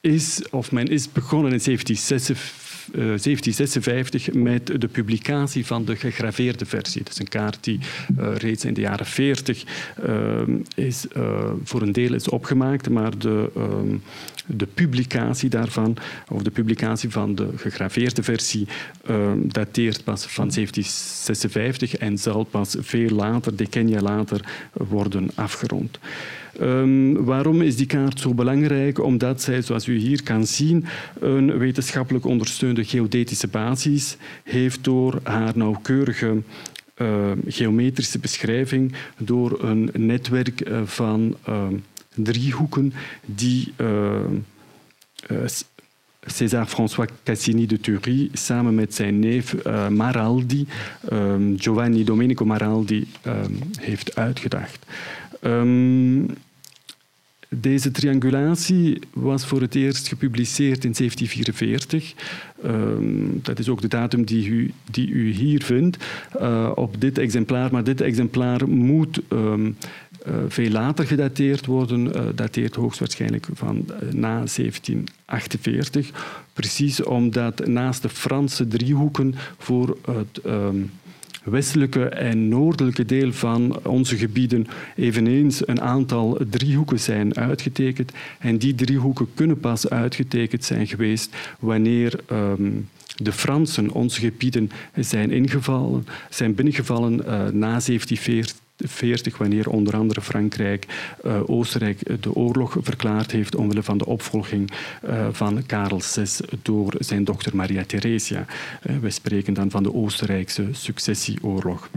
is, of men is begonnen in 1756 eh, met de publicatie van de gegraveerde versie. Is een kaart die uh, reeds in de jaren 40 uh, eh, is, voor een deel is opgemaakt, maar de, ehm, de publicatie daarvan, of de publicatie van de gegraveerde versie, ehm, dateert pas van 1756 en zal pas veel later, decennia later, worden afgerond. Um, waarom is die kaart zo belangrijk? Omdat zij, zoals u hier kan zien, een wetenschappelijk ondersteunde geodetische basis heeft door haar nauwkeurige uh, geometrische beschrijving, door een netwerk uh, van uh, driehoeken die César François Cassini de Thury samen met zijn neef Maraldi, um, Giovanni Domenico Maraldi, um, heeft uitgedacht. Deze triangulatie was voor het eerst gepubliceerd in 1744. Um, dat is ook de datum die u, die u hier vindt uh, op dit exemplaar. Maar dit exemplaar moet um, uh, veel later gedateerd worden. Uh, dateert hoogstwaarschijnlijk van na 1748. Precies omdat naast de Franse driehoeken voor het... Um, westelijke en noordelijke deel van onze gebieden eveneens een aantal driehoeken zijn uitgetekend. En die driehoeken kunnen pas uitgetekend zijn geweest wanneer um, de Fransen onze gebieden zijn, ingevallen, zijn binnengevallen uh, na 1740 40, wanneer onder andere Frankrijk uh, Oostenrijk de oorlog verklaard heeft omwille van de opvolging uh, van Karel VI door zijn dochter Maria Theresia. Uh, wij spreken dan van de Oostenrijkse successieoorlog.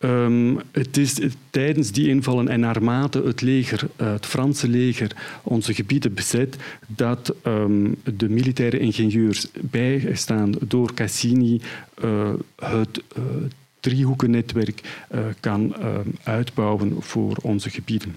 Um, het is tijdens die invallen en naarmate het leger, het Franse leger, onze gebieden bezet, dat um, de militaire ingenieurs, bijgestaan door Cassini, het driehoekennetwerk uh, kan uh, uitbouwen voor onze gebieden.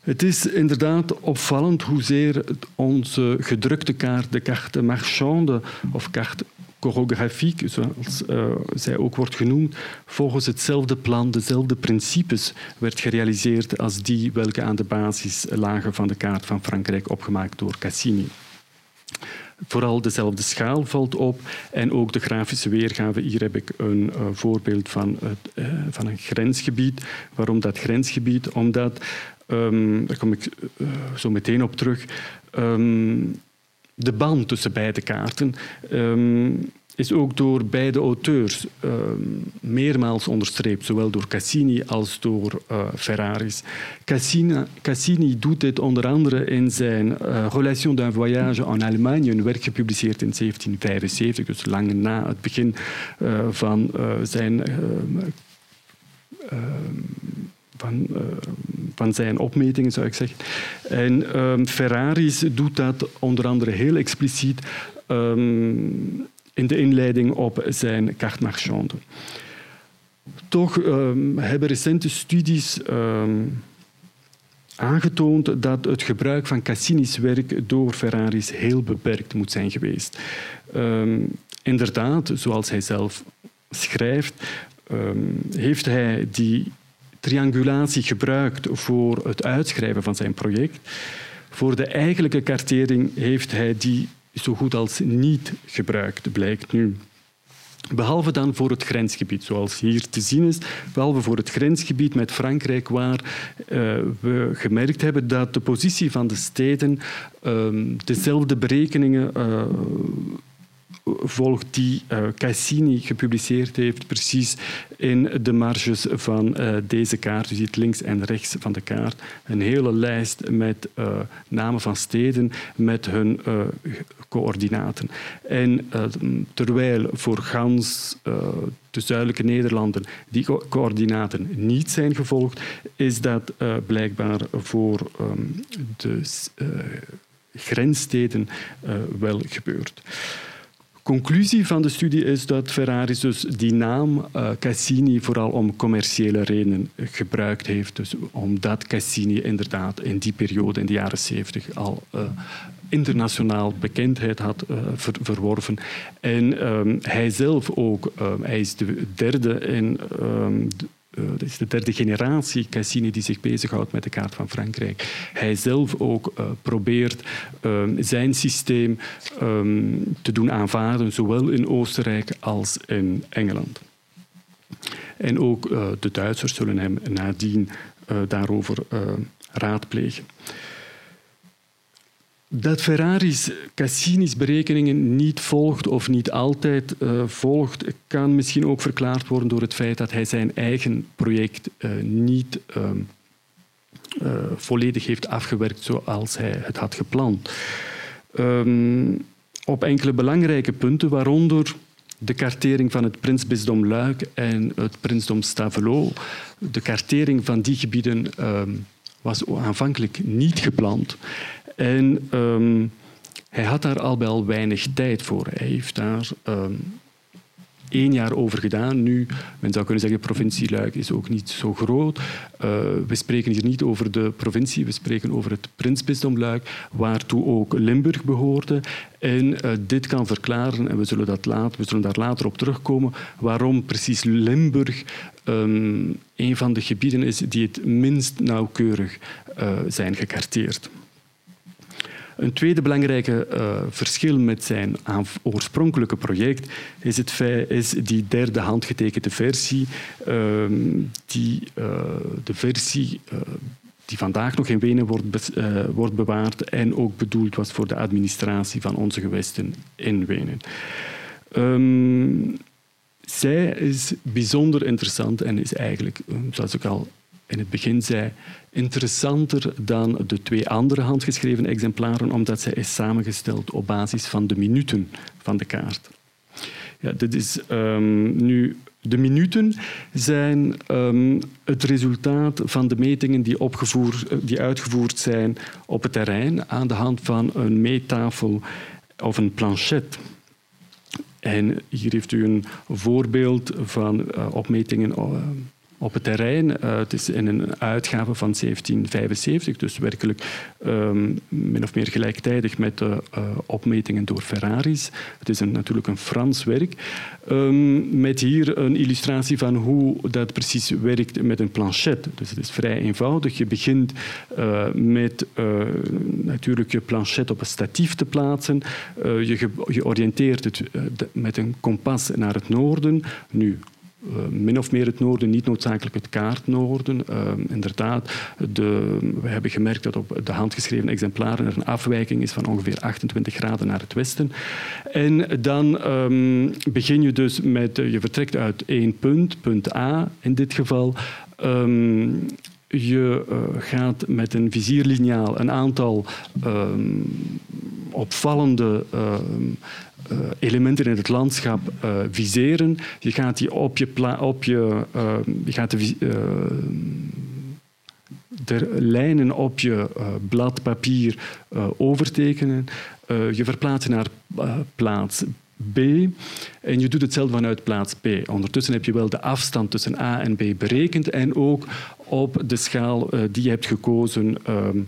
Het is inderdaad opvallend hoezeer onze gedrukte kaart, de carte marchande of carte chorographique, zoals uh, zij ook wordt genoemd, volgens hetzelfde plan, dezelfde principes werd gerealiseerd als die welke aan de basis lagen van de kaart van Frankrijk opgemaakt door Cassini. Vooral dezelfde schaal valt op en ook de grafische weergave. Hier heb ik een uh, voorbeeld van, uh, van een grensgebied. Waarom dat grensgebied? Omdat, um, daar kom ik uh, zo meteen op terug, um, de band tussen beide kaarten um, is ook door beide auteurs uh, meermaals onderstreept, zowel door Cassini als door uh, Ferraris. Cassini, Cassini, doet dit onder andere in zijn uh, Relation d'un voyage en Allemagne, een werk gepubliceerd in 1775, dus lang na het begin van zijn van van zijn opmetingen, zou ik zeggen. En Ferraris doet dat onder andere heel expliciet in de inleiding op zijn carte marchande. Toch um, hebben recente studies aangetoond dat het gebruik van Cassini's werk door Ferraris heel beperkt moet zijn geweest. Um, inderdaad, zoals hij zelf schrijft, heeft hij die triangulatie gebruikt voor het uitschrijven van zijn project. Voor de eigenlijke kartering heeft hij die zo goed als niet gebruikt, blijkt nu. Behalve dan voor het grensgebied, zoals hier te zien is. Behalve voor het grensgebied met Frankrijk, waar uh, we gemerkt hebben dat de positie van de steden uh, dezelfde berekeningen uh, volgt die uh, Cassini gepubliceerd heeft, precies in de marges van uh, deze kaart. U ziet links en rechts van de kaart een hele lijst met uh, namen van steden met hun coördinaten. En terwijl voor gans de zuidelijke Nederlanden die co coördinaten niet zijn gevolgd, is dat blijkbaar voor um, de grenssteden wel gebeurd conclusie van de studie is dat Ferrari dus die naam uh, Cassini vooral om commerciële redenen gebruikt heeft. Dus omdat Cassini inderdaad in die periode, in de jaren 70, al uh, internationaal bekendheid had ver verworven. En um, hij zelf ook, um, hij is de derde in um, dat is de derde generatie Cassini die zich bezighoudt met de kaart van Frankrijk. Hij zelf ook uh, probeert uh, zijn systeem um, te doen aanvaarden, zowel in Oostenrijk als in Engeland. En ook uh, de Duitsers zullen hem nadien daarover raadplegen. Dat Ferraris Cassini's berekeningen niet volgt of niet altijd uh, volgt, kan misschien ook verklaard worden door het feit dat hij zijn eigen project uh, niet uh, volledig heeft afgewerkt zoals hij het had gepland. Um, op enkele belangrijke punten, waaronder de kartering van het prinsbisdom Luik en het prinsdom Stavelot. De kartering van die gebieden ehm, was aanvankelijk niet gepland. En um, hij had daar al wel weinig tijd voor. Hij heeft daar um, één jaar over gedaan. Nu, men zou kunnen zeggen, de provincie Luik is ook niet zo groot. Uh, we spreken hier niet over de provincie, we spreken over het prinsbisdom Luik, waartoe ook Limburg behoorde. En uh, dit kan verklaren, en we zullen, dat later, we zullen daar later op terugkomen, waarom precies Limburg um, een van de gebieden is die het minst nauwkeurig uh, zijn gekarteerd. Een tweede belangrijke uh, verschil met zijn oorspronkelijke project is, het is die derde handgetekende versie, uh, die, uh, de versie die vandaag nog in Wenen wordt, wordt, bewaard en ook bedoeld was voor de administratie van onze gewesten in Wenen. Um, zij is bijzonder interessant en is eigenlijk, zoals ik al in het begin zei, interessanter dan de twee andere handgeschreven exemplaren, omdat zij is samengesteld op basis van de minuten van de kaart. Ja, dit is um, nu de minuten zijn um, het resultaat van de metingen die, opgevoerd, die uitgevoerd zijn op het terrein aan de hand van een meettafel of een planchet. En hier heeft u een voorbeeld van uh, opmetingen uh, op het terrein. Uh, het is in een uitgave van 1775, dus werkelijk um, min of meer gelijktijdig met de uh, opmetingen door Ferraris. Het is natuurlijk een Frans werk. Um, met hier een illustratie van hoe dat precies werkt met een planchet. Dus het is vrij eenvoudig. Je begint uh, met natuurlijk je planchet op een statief te plaatsen. je, je oriënteert het met een kompas naar het noorden. Nu, min of meer het noorden, niet noodzakelijk het kaartnoorden. Uh, inderdaad, de, we hebben gemerkt dat op de handgeschreven exemplaren er een afwijking is van ongeveer 28 graden naar het westen. En dan um, begin je dus met, uh, je vertrekt uit één punt, punt A in dit geval. Um, je gaat met een vizierliniaal een aantal um, opvallende uh, elementen in het landschap uh, viseren. Je gaat die op je, op je, uh, je gaat de, de lijnen op je blad papier overtekenen. Je verplaatst naar plaats B en je doet hetzelfde vanuit plaats B. Ondertussen heb je wel de afstand tussen A en B berekend en ook op de schaal die je hebt gekozen ehm,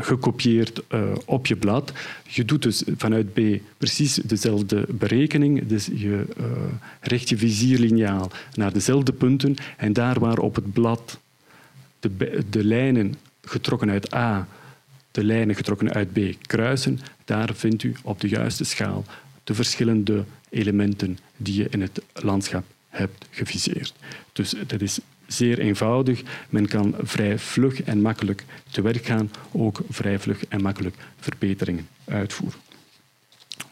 gekopieerd op je blad. Je doet dus vanuit B precies dezelfde berekening. Dus je richt je vizierliniaal naar dezelfde punten en daar waar op het blad de, de lijnen getrokken uit A, de lijnen getrokken uit B kruisen, daar vindt u op de juiste schaal de verschillende elementen die je in het landschap hebt geviseerd. Dus dat is zeer eenvoudig. Men kan vrij vlug en makkelijk te werk gaan, ook vrij vlug en makkelijk verbeteringen uitvoeren.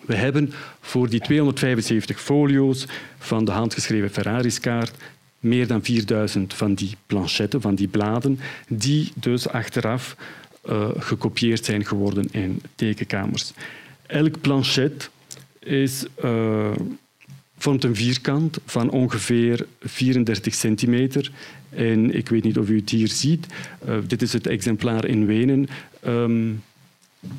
We hebben voor die 275 folio's van de handgeschreven Ferraris-kaart meer dan 4000 van die planchetten, van die bladen, die dus achteraf uh, gekopieerd zijn geworden in tekenkamers. Elk planchet is, uh, vormt een vierkant van ongeveer 34 centimeter. En ik weet niet of u het hier ziet. Uh, dit is het exemplaar in Wenen. Um, en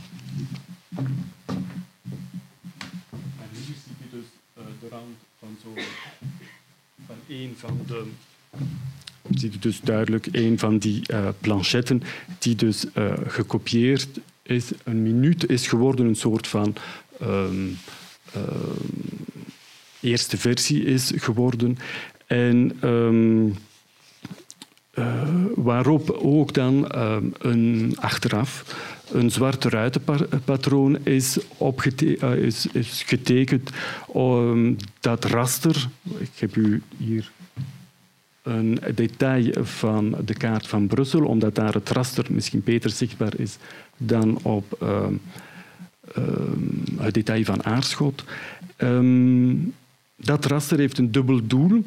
hier ziet u dus de rand van zo'n een van de ziet u dus duidelijk een van die uh, planchetten die dus uh, gekopieerd is, een minuut is geworden, een soort van um, uh, eerste versie is geworden. En um, waarop ook dan um, een achteraf een zwarte ruitenpatroon is, is, is getekend. Um, dat raster, ik heb u hier een detail van de kaart van Brussel, omdat daar het raster misschien beter zichtbaar is dan op het detail van Aarschot. Um, dat raster heeft een dubbel doel.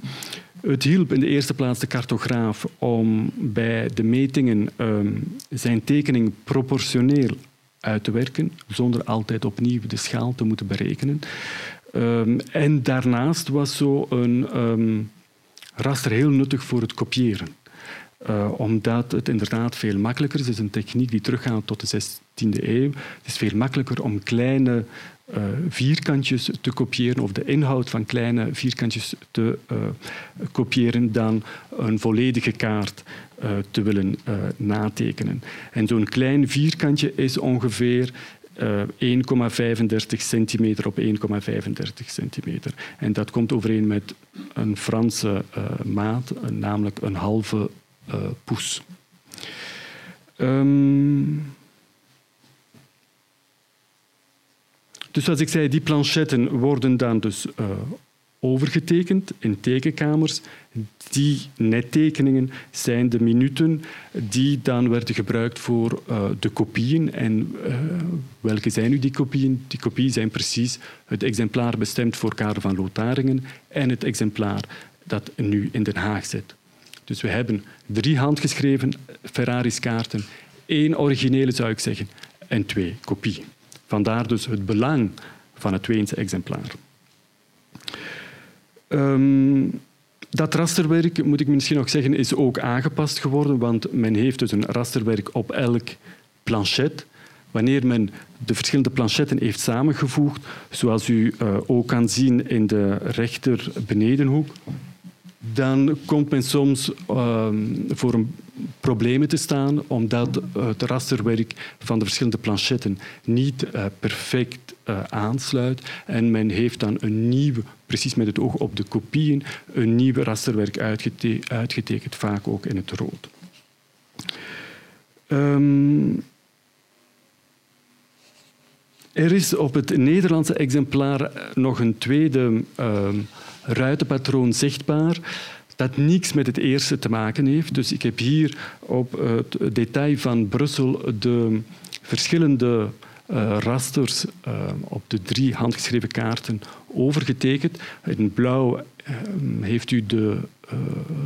Het hielp in de eerste plaats de cartograaf om bij de metingen um, zijn tekening proportioneel uit te werken, zonder altijd opnieuw de schaal te moeten berekenen. Um, en daarnaast was zo een um, raster heel nuttig voor het kopiëren. Uh, omdat het inderdaad veel makkelijker is. Het is een techniek die teruggaat tot de 16e eeuw. Het is veel makkelijker om kleine uh, vierkantjes te kopiëren of de inhoud van kleine vierkantjes te uh, kopiëren dan een volledige kaart uh, te willen natekenen. En zo'n klein vierkantje is ongeveer 1,35 centimeter op 1,35 centimeter. En dat komt overeen met een Franse maat, namelijk een halve poes. Um, Dus zoals ik zei, die planchetten worden dan dus uh, overgetekend in tekenkamers. Die nettekeningen zijn de minuten die dan werden gebruikt voor uh, de kopieën. En uh, welke zijn nu die kopieën? Die kopieën zijn precies het exemplaar bestemd voor Karel van Lotharingen en het exemplaar dat nu in Den Haag zit. Dus we hebben drie handgeschreven Ferraris kaarten, één originele zou ik zeggen, en twee kopieën. Vandaar dus het belang van het Weense exemplaar. Um, dat rasterwerk, moet ik misschien nog zeggen, is ook aangepast geworden, want men heeft dus een rasterwerk op elk planchet. Wanneer men de verschillende planchetten heeft samengevoegd, zoals u uh, ook kan zien in de rechter benedenhoek, dan komt men soms uh, voor een problemen te staan, omdat het rasterwerk van de verschillende planchetten niet uh, perfect uh, aansluit. En men heeft dan een nieuw, precies met het oog op de kopieën, een nieuw rasterwerk uitgete uitgetekend, vaak ook in het rood. Um, er is op het Nederlandse exemplaar nog een tweede uh, ruitenpatroon zichtbaar dat niets met het eerste te maken heeft. Dus ik heb hier op het detail van Brussel de verschillende uh, rasters uh, op de drie handgeschreven kaarten overgetekend. In blauw uh, heeft u de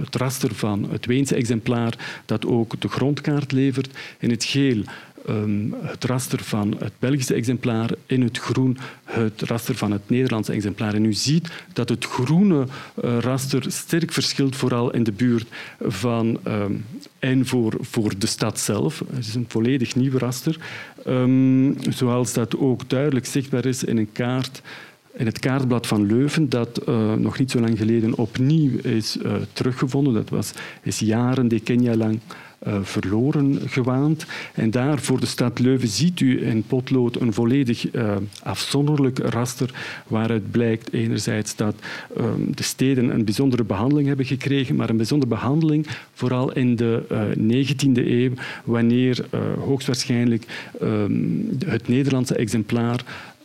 het raster van het Weense exemplaar dat ook de grondkaart levert. In het geel Ehm, het raster van het Belgische exemplaar, in het groen het raster van het Nederlandse exemplaar. En u ziet dat het groene uh, raster sterk verschilt, vooral in de buurt van um, en voor, voor de stad zelf. Het is een volledig nieuw raster, um, zoals dat ook duidelijk zichtbaar is in een kaart in het kaartblad van Leuven, dat uh, nog niet zo lang geleden opnieuw is uh, teruggevonden. Dat was, is jaren, decennia lang uh, verloren gewaand. En daar voor de stad Leuven ziet u in potlood een volledig afzonderlijk raster waaruit blijkt enerzijds dat um, de steden een bijzondere behandeling hebben gekregen, maar een bijzondere behandeling vooral in de uh, eh, 19e eeuw, wanneer hoogstwaarschijnlijk um, het Nederlandse exemplaar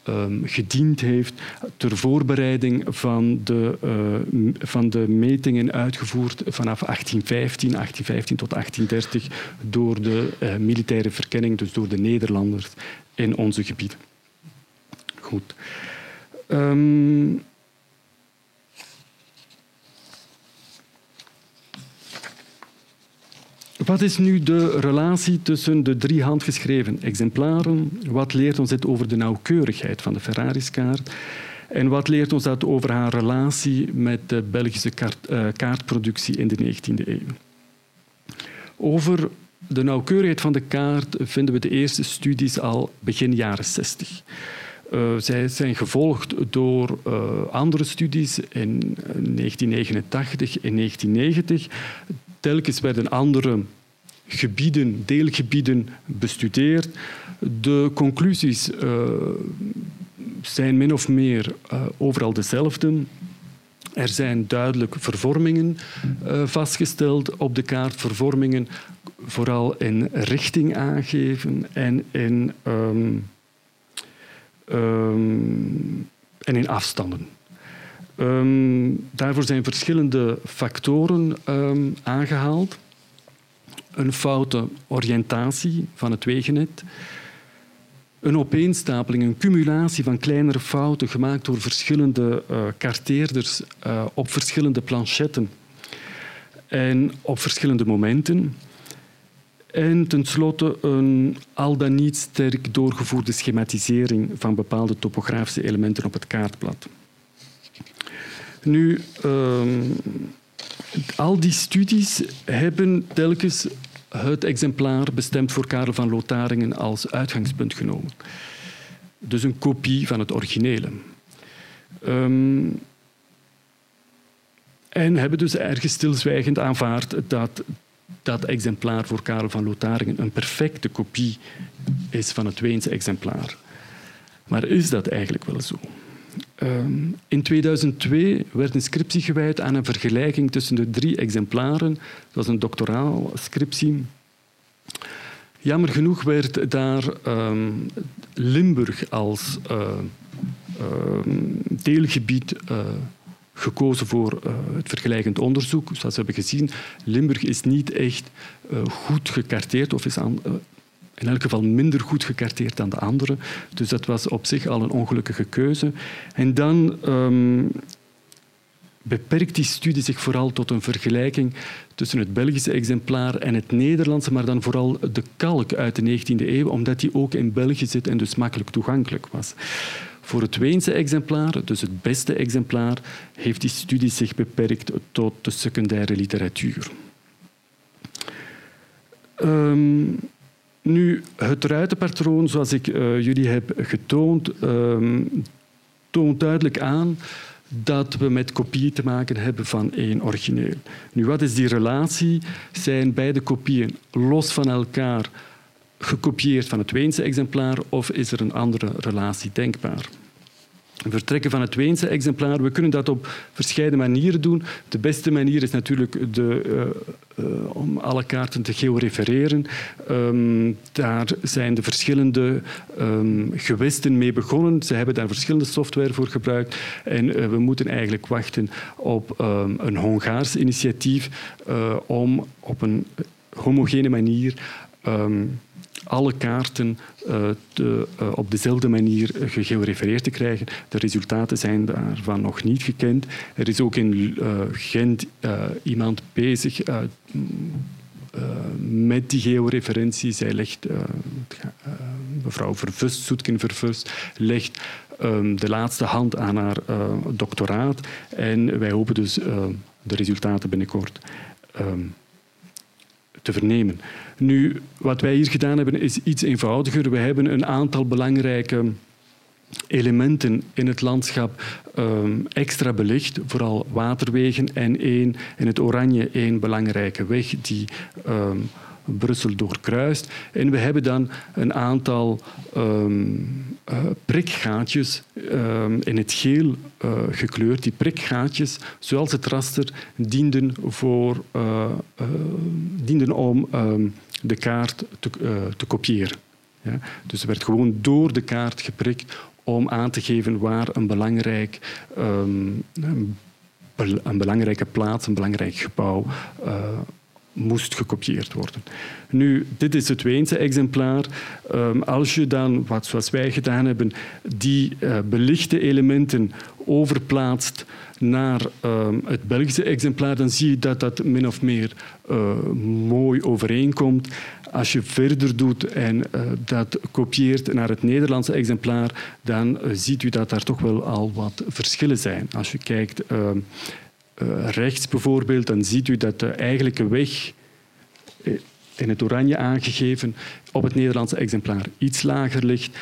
um, gediend heeft ter voorbereiding van de, uh, van de metingen uitgevoerd vanaf 1815, 1815 tot 1830 door de uh, militaire verkenning, dus door de Nederlanders in onze gebieden. Goed. Um, Wat is nu de relatie tussen de drie handgeschreven exemplaren? Wat leert ons dit over de nauwkeurigheid van de Ferraris-kaart? En wat leert ons dat over haar relatie met de Belgische kaart, uh, kaartproductie in de 19e eeuw? Over de nauwkeurigheid van de kaart vinden we de eerste studies al begin jaren 60. Eh, zij zijn gevolgd door uh, andere studies in 1989, in 1990. Telkens werden andere gebieden, deelgebieden bestudeerd. De conclusies zijn min of meer overal dezelfde. Er zijn duidelijk vervormingen vastgesteld op de kaart. Vervormingen vooral in richting aangeven en in, um, um, en in afstanden. Um, daarvoor zijn verschillende factoren aangehaald een foute oriëntatie van het wegennet, een opeenstapeling, een cumulatie van kleinere fouten gemaakt door verschillende uh, karteerders uh, op verschillende planchetten en op verschillende momenten. En tenslotte een al dan niet sterk doorgevoerde schematisering van bepaalde topografische elementen op het kaartblad. Nu, uh, al die studies hebben telkens het exemplaar bestemd voor Karel van Lotharingen als uitgangspunt genomen. Dus een kopie van het originele. Um, en hebben dus ergens stilzwijgend aanvaard dat dat exemplaar voor Karel van Lotharingen een perfecte kopie is van het Weense exemplaar. Maar is dat eigenlijk wel zo? Ehm, in 2002 werd een scriptie gewijd aan een vergelijking tussen de drie exemplaren. Dat was een doctoraal scriptie. Jammer genoeg werd daar uh, Limburg als uh, uh, deelgebied eh, gekozen voor eh, het vergelijkend onderzoek. Zoals we hebben gezien, Limburg is niet echt goed gekarteerd of is aan, in elk geval minder goed gekarteerd dan de andere. Dus dat was op zich al een ongelukkige keuze. En dan um, beperkt die studie zich vooral tot een vergelijking tussen het Belgische exemplaar en het Nederlandse, maar dan vooral de kalk uit de 19e eeuw, omdat die ook in België zit en dus makkelijk toegankelijk was. Voor het Weense exemplaar, dus het beste exemplaar, heeft die studie zich beperkt tot de secundaire literatuur. Um, nu, het ruitenpatroon, zoals ik uh, jullie heb getoond, uh, toont duidelijk aan dat we met kopieën te maken hebben van één origineel. Nu, wat is die relatie? Zijn beide kopieën los van elkaar gekopieerd van het Weense exemplaar of is er een andere relatie denkbaar? Vertrekken van het Weense exemplaar. We kunnen dat op verschillende manieren doen. De beste manier is natuurlijk de, uh, uh, om alle kaarten te georefereren. Um, daar zijn de verschillende um, gewesten mee begonnen. Ze hebben daar verschillende software voor gebruikt. En uh, we moeten eigenlijk wachten op um, een Hongaars initiatief om op een homogene manier alle kaarten uh, te, uh, op dezelfde manier gegeorefereerd te krijgen. De resultaten zijn daarvan nog niet gekend. Er is ook in Gent iemand bezig met die georeferentie. Zij legt, mevrouw Vervust, Soetkin Vervust, legt um, de laatste hand aan haar doctoraat. En wij hopen dus de resultaten binnenkort um, te vernemen. Nu, wat wij hier gedaan hebben, is iets eenvoudiger. We hebben een aantal belangrijke elementen in het landschap um, extra belicht, vooral waterwegen en één, in het oranje één belangrijke weg die um, Brussel doorkruist. En we hebben dan een aantal um, uh, prikgaatjes um, in het geel uh, gekleurd. Die prikgaatjes, zoals het raster, dienden, voor, uh, dienden om um, de kaart te, te kopiëren. Ja? Dus er werd gewoon door de kaart geprikt om aan te geven waar een, belangrijk, een belangrijke plaats, een belangrijk gebouw moest gekopieerd worden. Nu, dit is het Weense exemplaar. Um, als je dan, wat zoals wij gedaan hebben, die uh, belichte elementen overplaatst naar um, het Belgische exemplaar, dan zie je dat dat min of meer uh, mooi overeenkomt. Als je verder doet en uh, dat kopieert naar het Nederlandse exemplaar, dan ziet u dat daar toch wel al wat verschillen zijn. Als je kijkt ehm, rechts bijvoorbeeld, dan ziet u dat de eigenlijke weg eh, in het oranje aangegeven op het Nederlandse exemplaar iets lager ligt.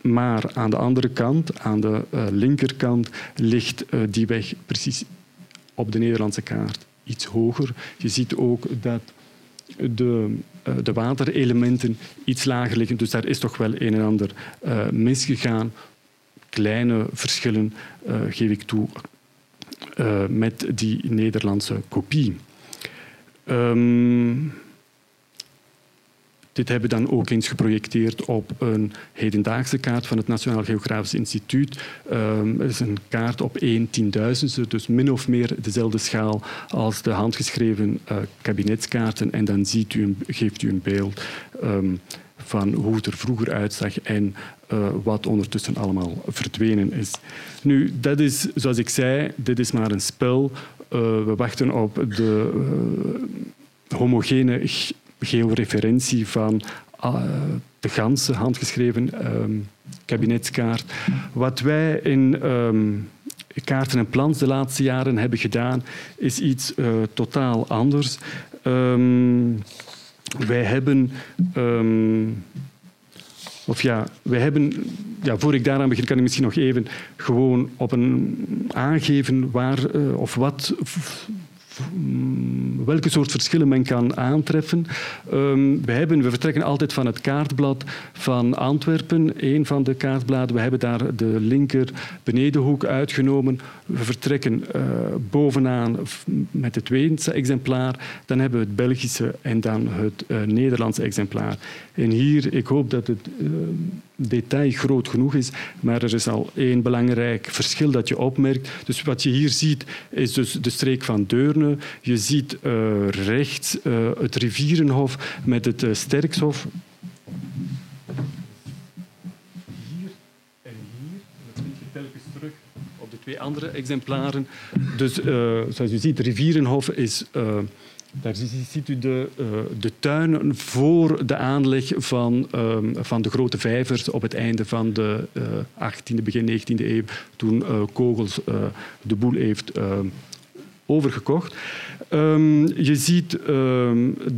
Maar aan de andere kant, aan de uh, linkerkant, ligt die weg precies op de Nederlandse kaart iets hoger. Je ziet ook dat de, de waterelementen iets lager liggen. Dus daar is toch wel een en ander misgegaan. Kleine verschillen, geef ik toe, uh, met die Nederlandse kopie. Um, dit hebben we dan ook eens geprojecteerd op een hedendaagse kaart van het Nationaal Geografisch Instituut. Um, het is een kaart op 1 tienduizendste, dus min of meer dezelfde schaal als de handgeschreven uh, kabinetskaarten. En dan ziet u geeft u een beeld um, van hoe het er vroeger uitzag en uh, wat ondertussen allemaal verdwenen is. Nu, dat is, zoals ik zei, dit is maar een spel. Uh, we wachten op de uh, homogene georeferentie van de ganse handgeschreven um, kabinetskaart. Wat wij in um, kaarten en plans de laatste jaren hebben gedaan, is iets totaal anders. Um, wij hebben. Um, of ja, wij hebben. Ja, voor ik daaraan begin, kan ik misschien nog even gewoon op een aangeven waar uh, of wat welke soort verschillen men kan aantreffen. Um, we, hebben, we vertrekken altijd van het kaartblad van Antwerpen, een van de kaartbladen. We hebben daar de linker benedenhoek uitgenomen. We vertrekken uh, bovenaan met het Weense exemplaar. Dan hebben we het Belgische en dan het uh, Nederlandse exemplaar. En hier, ik hoop dat het uh, detail groot genoeg is, maar er is al één belangrijk verschil dat je opmerkt. Dus wat je hier ziet, is dus de streek van Deurne. Je ziet uh, rechts uh, het Rivierenhof met het uh, Sterkshof. Hier en hier, dat vind je telkens terug op de twee andere exemplaren. Dus zoals u ziet, Rivierenhof is daar ziet u de, uh, de tuinen voor de aanleg van, um, van de grote vijvers op het einde van de uh, 18e, begin 19e eeuw, toen uh, Kogels de boel heeft overgekocht. Um, je ziet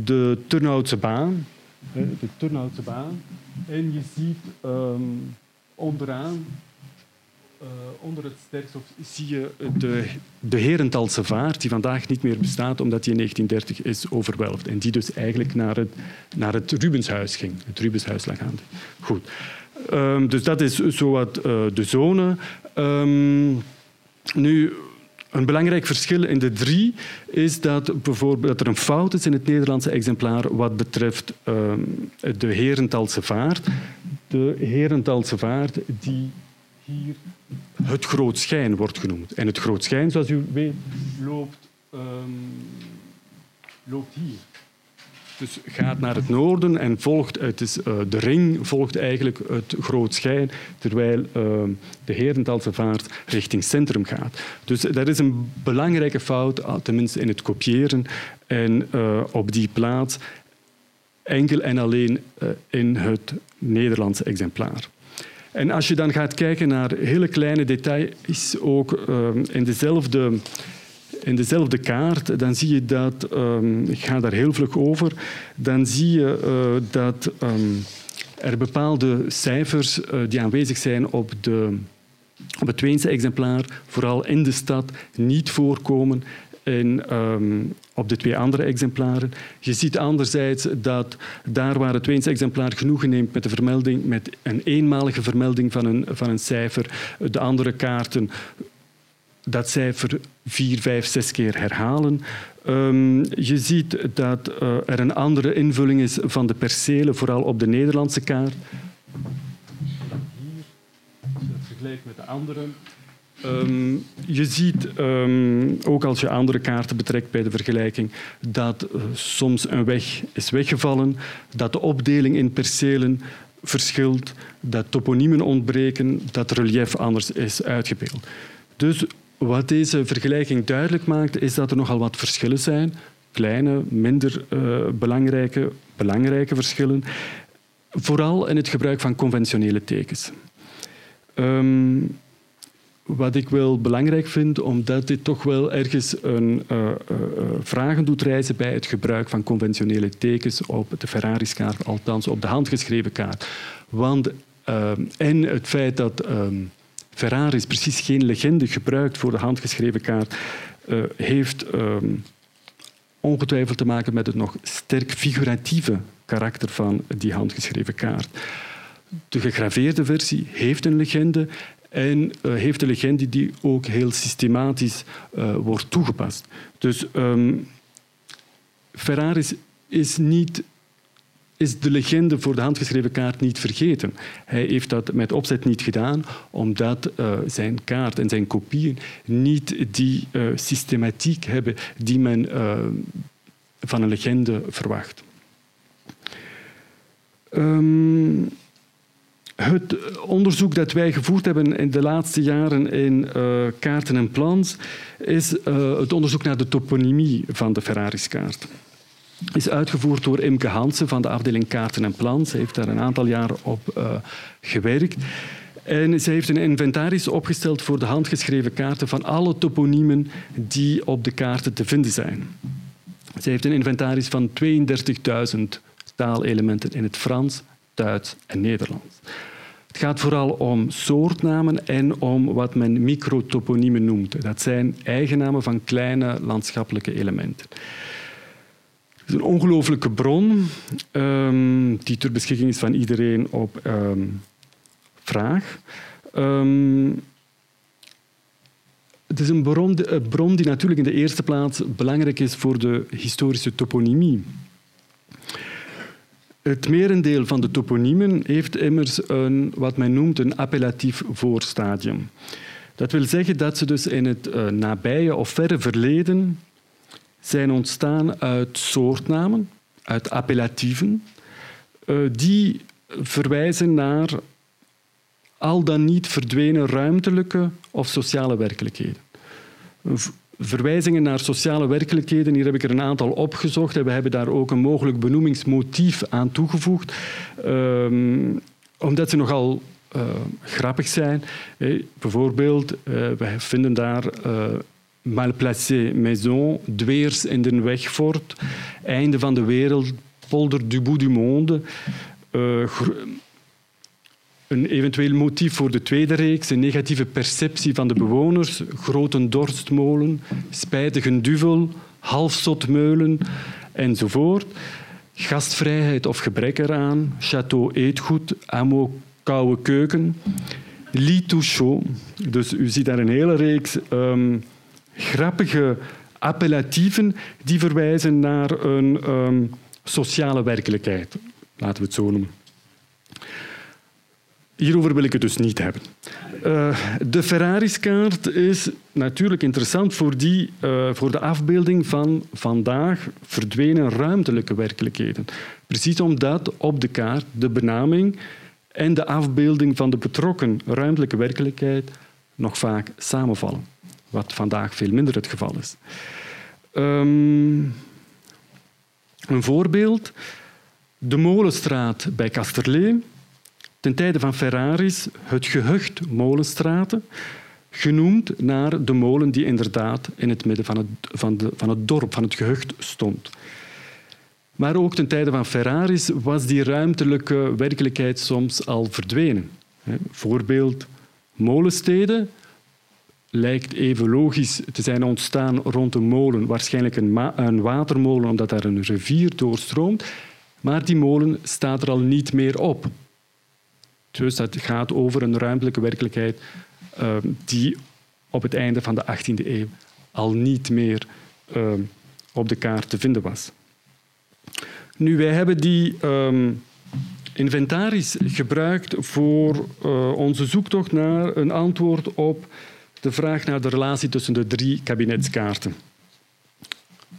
de Turnhoutse baan, de Turnhoutse baan, en je ziet onderaan uh, onder het Sterkshof zie je de, de Herentalse vaart, die vandaag niet meer bestaat omdat die in 1930 is overwelfd. En die dus eigenlijk naar het, naar het Rubenshuis ging. Het Rubenshuis lag aan. Goed. Um, dus dat is zowat uh, de zone. Um, nu, een belangrijk verschil in de drie is dat, bijvoorbeeld, er een fout is in het Nederlandse exemplaar wat betreft um, de Herentalse vaart. De Herentalse vaart die hier het groot schijn wordt genoemd. En het groot schijn, zoals u weet, loopt, um, loopt hier. Dus gaat naar het noorden en volgt, het is, uh, de ring volgt eigenlijk het groot schijn, terwijl uh, de Herentalse vaart richting centrum gaat. Dus dat is een belangrijke fout, tenminste in het kopiëren. En uh, op die plaats enkel en alleen in het Nederlandse exemplaar. En als je dan gaat kijken naar hele kleine details, ook in dezelfde in dezelfde kaart, dan zie je dat, um, ik ga daar heel vlug over, dan zie je uh, dat um, er bepaalde cijfers uh, die aanwezig zijn op, de, op het Weense exemplaar, vooral in de stad, niet voorkomen um, op de twee andere exemplaren. Je ziet anderzijds dat daar waar het Weense exemplaar genoegen neemt met de vermelding, met een eenmalige vermelding van een, van een cijfer, de andere kaarten dat cijfer vier, vijf, zes keer herhalen. Um, je ziet dat uh, er een andere invulling is van de percelen, vooral op de Nederlandse kaart. Hier, vergelijkt met de andere. Um, je ziet, um, ook als je andere kaarten betrekt bij de vergelijking, dat uh, soms een weg is weggevallen, dat de opdeling in percelen verschilt, dat toponiemen ontbreken, dat relief anders is uitgebeeld. Dus wat deze vergelijking duidelijk maakt, is dat er nogal wat verschillen zijn. Kleine, minder uh, belangrijke, belangrijke verschillen. Vooral in het gebruik van conventionele tekens. Um, wat ik wel belangrijk vind, omdat dit toch wel ergens een, uh, uh, vragen doet reizen bij het gebruik van conventionele tekens op de Ferraris-kaart, althans op de handgeschreven kaart. Want, en het feit dat um, Ferrari is precies geen legende gebruikt voor de handgeschreven kaart, heeft um, ongetwijfeld te maken met het nog sterk figuratieve karakter van die handgeschreven kaart. De gegraveerde versie heeft een legende en uh, heeft een legende die ook heel systematisch uh, wordt toegepast. Dus um, Ferrari is niet is de legende voor de handgeschreven kaart niet vergeten. Hij heeft dat met opzet niet gedaan, omdat uh, zijn kaart en zijn kopieën niet die systematiek hebben die men van een legende verwacht. Um, het onderzoek dat wij gevoerd hebben in de laatste jaren in kaarten en plans is het onderzoek naar de toponymie van de Ferraris-kaart is uitgevoerd door Imke Hansen van de afdeling Kaarten en Plan. Ze heeft daar een aantal jaar op uh, gewerkt. En zij heeft een inventaris opgesteld voor de handgeschreven kaarten van alle toponiemen die op de kaarten te vinden zijn. Zij heeft een inventaris van 32.000 taalelementen in het Frans, Duits en Nederlands. Het gaat vooral om soortnamen en om wat men microtoponiemen noemt. Dat zijn eigennamen van kleine landschappelijke elementen is een ongelooflijke bron um, die ter beschikking is van iedereen op um, vraag. Um, het is een bron, een bron, die natuurlijk in de eerste plaats belangrijk is voor de historische toponymie. Het merendeel van de toponiemen heeft immers een, wat men noemt een appellatief voorstadium. Dat wil zeggen dat ze dus in het uh, nabije of verre verleden zijn ontstaan uit soortnamen, uit appellatieven, eh, die verwijzen naar al dan niet verdwenen ruimtelijke of sociale werkelijkheden. Verwijzingen naar sociale werkelijkheden, hier heb ik er een aantal opgezocht en we hebben daar ook een mogelijk benoemingsmotief aan toegevoegd, um, omdat ze nogal uh, grappig zijn. bijvoorbeeld, uh, we vinden daar Malplacé Maison, Dweers in den Wegfort, Einde van de wereld, Polder du bout du monde. Een eventueel motief voor de tweede reeks, een negatieve perceptie van de bewoners, grote dorstmolen, spijtige duvel, halfzotmeulen enzovoort. Gastvrijheid of gebrek eraan, château eetgoed, amo koude keuken, lit chaud. Dus u ziet daar een hele reeks um, grappige appellatieven die verwijzen naar een um, sociale werkelijkheid. Laten we het zo noemen. Hierover wil ik het dus niet hebben. Uh, de Ferraris-kaart is natuurlijk interessant voor, die, uh, voor de afbeelding van vandaag verdwenen ruimtelijke werkelijkheden. Precies omdat op de kaart de benaming en de afbeelding van de betrokken ruimtelijke werkelijkheid nog vaak samenvallen. Wat vandaag veel minder het geval is. Um, een voorbeeld. De Molenstraat bij Kasterlee ten tijde van Ferraris het gehucht Molenstraten, genoemd naar de molen die inderdaad in het midden van het, van, de, van het dorp, van het gehucht stond. Maar ook ten tijde van Ferraris was die ruimtelijke werkelijkheid soms al verdwenen. Voorbeeld molensteden lijkt even logisch te zijn ontstaan rond een molen, waarschijnlijk een, een watermolen omdat daar een rivier doorstroomt, maar die molen staat er al niet meer op. Dus dat gaat over een ruimtelijke werkelijkheid ehm, die op het einde van de 18e eeuw al niet meer ehm, op de kaart te vinden was. Nu, wij hebben die ehm, inventaris gebruikt voor uh, onze zoektocht naar een antwoord op de vraag naar de relatie tussen de drie kabinetskaarten.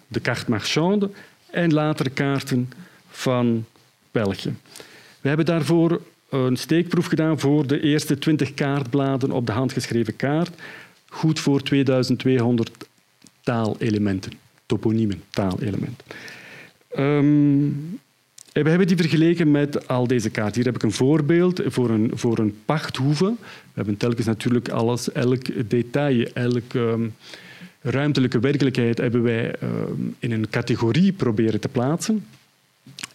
De carte marchande en later kaarten van België. We hebben daarvoor een steekproef gedaan voor de eerste 20 kaartbladen op de handgeschreven kaart. Goed voor 2200 taalelementen, toponiemen, taalelementen. Um, we hebben die vergeleken met al deze kaarten. Hier heb ik een voorbeeld voor een, voor een pachthoeve. We hebben telkens natuurlijk alles, elk detail, elke um, ruimtelijke werkelijkheid hebben wij um, in een categorie proberen te plaatsen.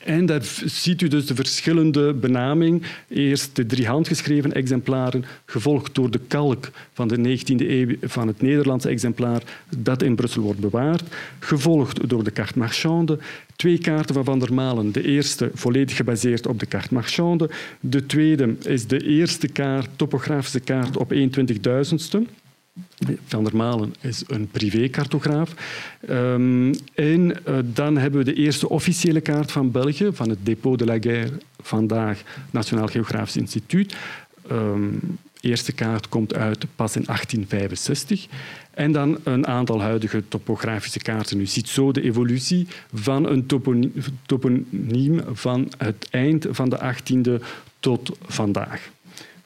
En daar ziet u dus de verschillende benaming. Eerst de drie handgeschreven exemplaren, gevolgd door de kalk van de 19e eeuw van het Nederlandse exemplaar dat in Brussel wordt bewaard, gevolgd door de carte marchande. Twee kaarten van Van der Malen. De eerste volledig gebaseerd op de carte marchande. De tweede is de eerste kaart, topografische kaart op 120.000ste. Van der Malen is een privécartograaf. Um, en uh, dan hebben we de eerste officiële kaart van België, van het Depot de la Guerre, vandaag Nationaal Geografisch Instituut. De eerste kaart komt uit pas in 1865. En dan een aantal huidige topografische kaarten. U ziet zo de evolutie van een toponiem van het eind van de 18e tot vandaag.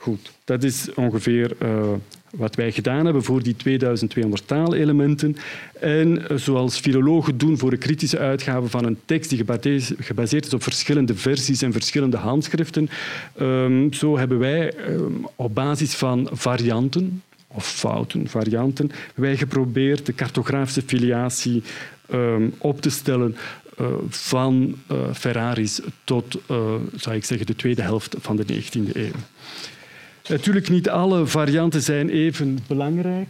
Goed, dat is ongeveer uh, wat wij gedaan hebben voor die 2200 taalelementen. En eh, zoals filologen doen voor een kritische uitgave van een tekst die gebaseerd is op verschillende versies en verschillende handschriften, um, zo hebben wij um, op basis van varianten, of fouten, varianten, wij geprobeerd de cartografische filiatie um, op te stellen uh, van Ferraris tot, zou ik zeggen, de tweede helft van de 19e eeuw. Natuurlijk, niet alle varianten zijn even belangrijk.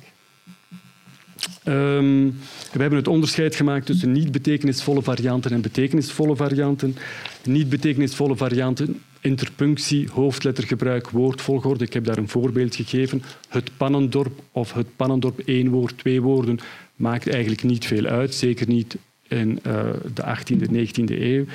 Um, we hebben het onderscheid gemaakt tussen niet betekenisvolle varianten en betekenisvolle varianten. Niet betekenisvolle varianten, interpunctie, hoofdlettergebruik, woordvolgorde. Ik heb daar een voorbeeld gegeven. Het Pannendorp of het Pannendorp één woord, twee woorden maakt eigenlijk niet veel uit. Zeker niet in uh, de 18e, 19e eeuw.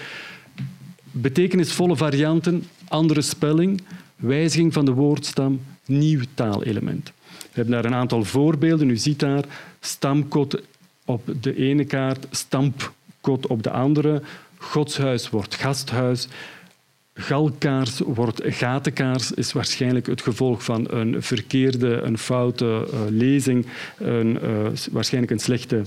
Betekenisvolle varianten, andere spelling, wijziging van de woordstam, nieuw taalelement. We hebben daar een aantal voorbeelden. U ziet daar stamkot op de ene kaart, stampkot op de andere. Godshuis wordt gasthuis. Galkaars wordt gatenkaars, is waarschijnlijk het gevolg van een verkeerde, een foute uh, lezing, een, uh, waarschijnlijk een slechte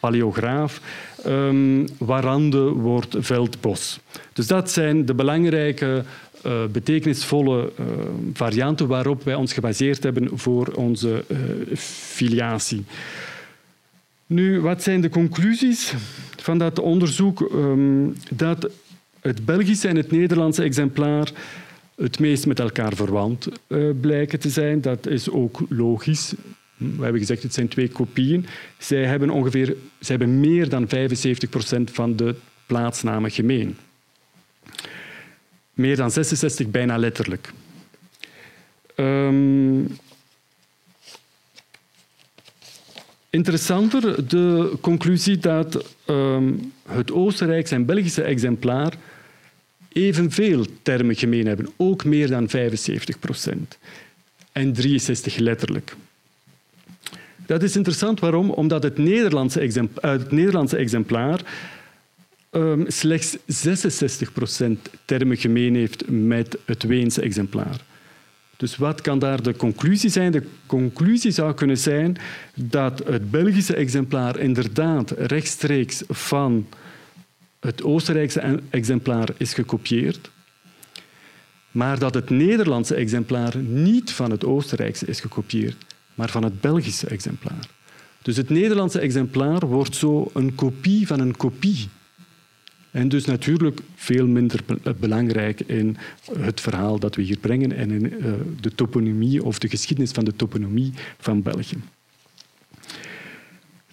paleograaf. Um, warande wordt veldbos. Dus dat zijn de belangrijke uh, betekenisvolle uh, varianten waarop wij ons gebaseerd hebben voor onze uh, filiatie. Nu, wat zijn de conclusies van dat onderzoek? Um, dat het Belgische en het Nederlandse exemplaar het meest met elkaar verwant blijken te zijn. Dat is ook logisch. We hebben gezegd, het zijn twee kopieën. Zij hebben, ongeveer, zij hebben meer dan 75 procent van de plaatsnamen gemeen. Meer dan 66, bijna letterlijk. Um, interessanter de conclusie dat um, het Oostenrijkse en Belgische exemplaar evenveel termen gemeen hebben, ook meer dan 75 procent. En 63 letterlijk. Dat is interessant. Waarom? Omdat het Nederlandse, exemplaar, het Nederlandse exemplaar um, slechts 66 procent termen gemeen heeft met het Weense exemplaar. Dus wat kan daar de conclusie zijn? De conclusie zou kunnen zijn dat het Belgische exemplaar inderdaad rechtstreeks van het Oostenrijkse exemplaar is gekopieerd, maar dat het Nederlandse exemplaar niet van het Oostenrijkse is gekopieerd, maar van het Belgische exemplaar. Dus het Nederlandse exemplaar wordt zo een kopie van een kopie. En dus natuurlijk veel minder belangrijk in het verhaal dat we hier brengen en in eh, de toponymie of de geschiedenis van de toponymie van België.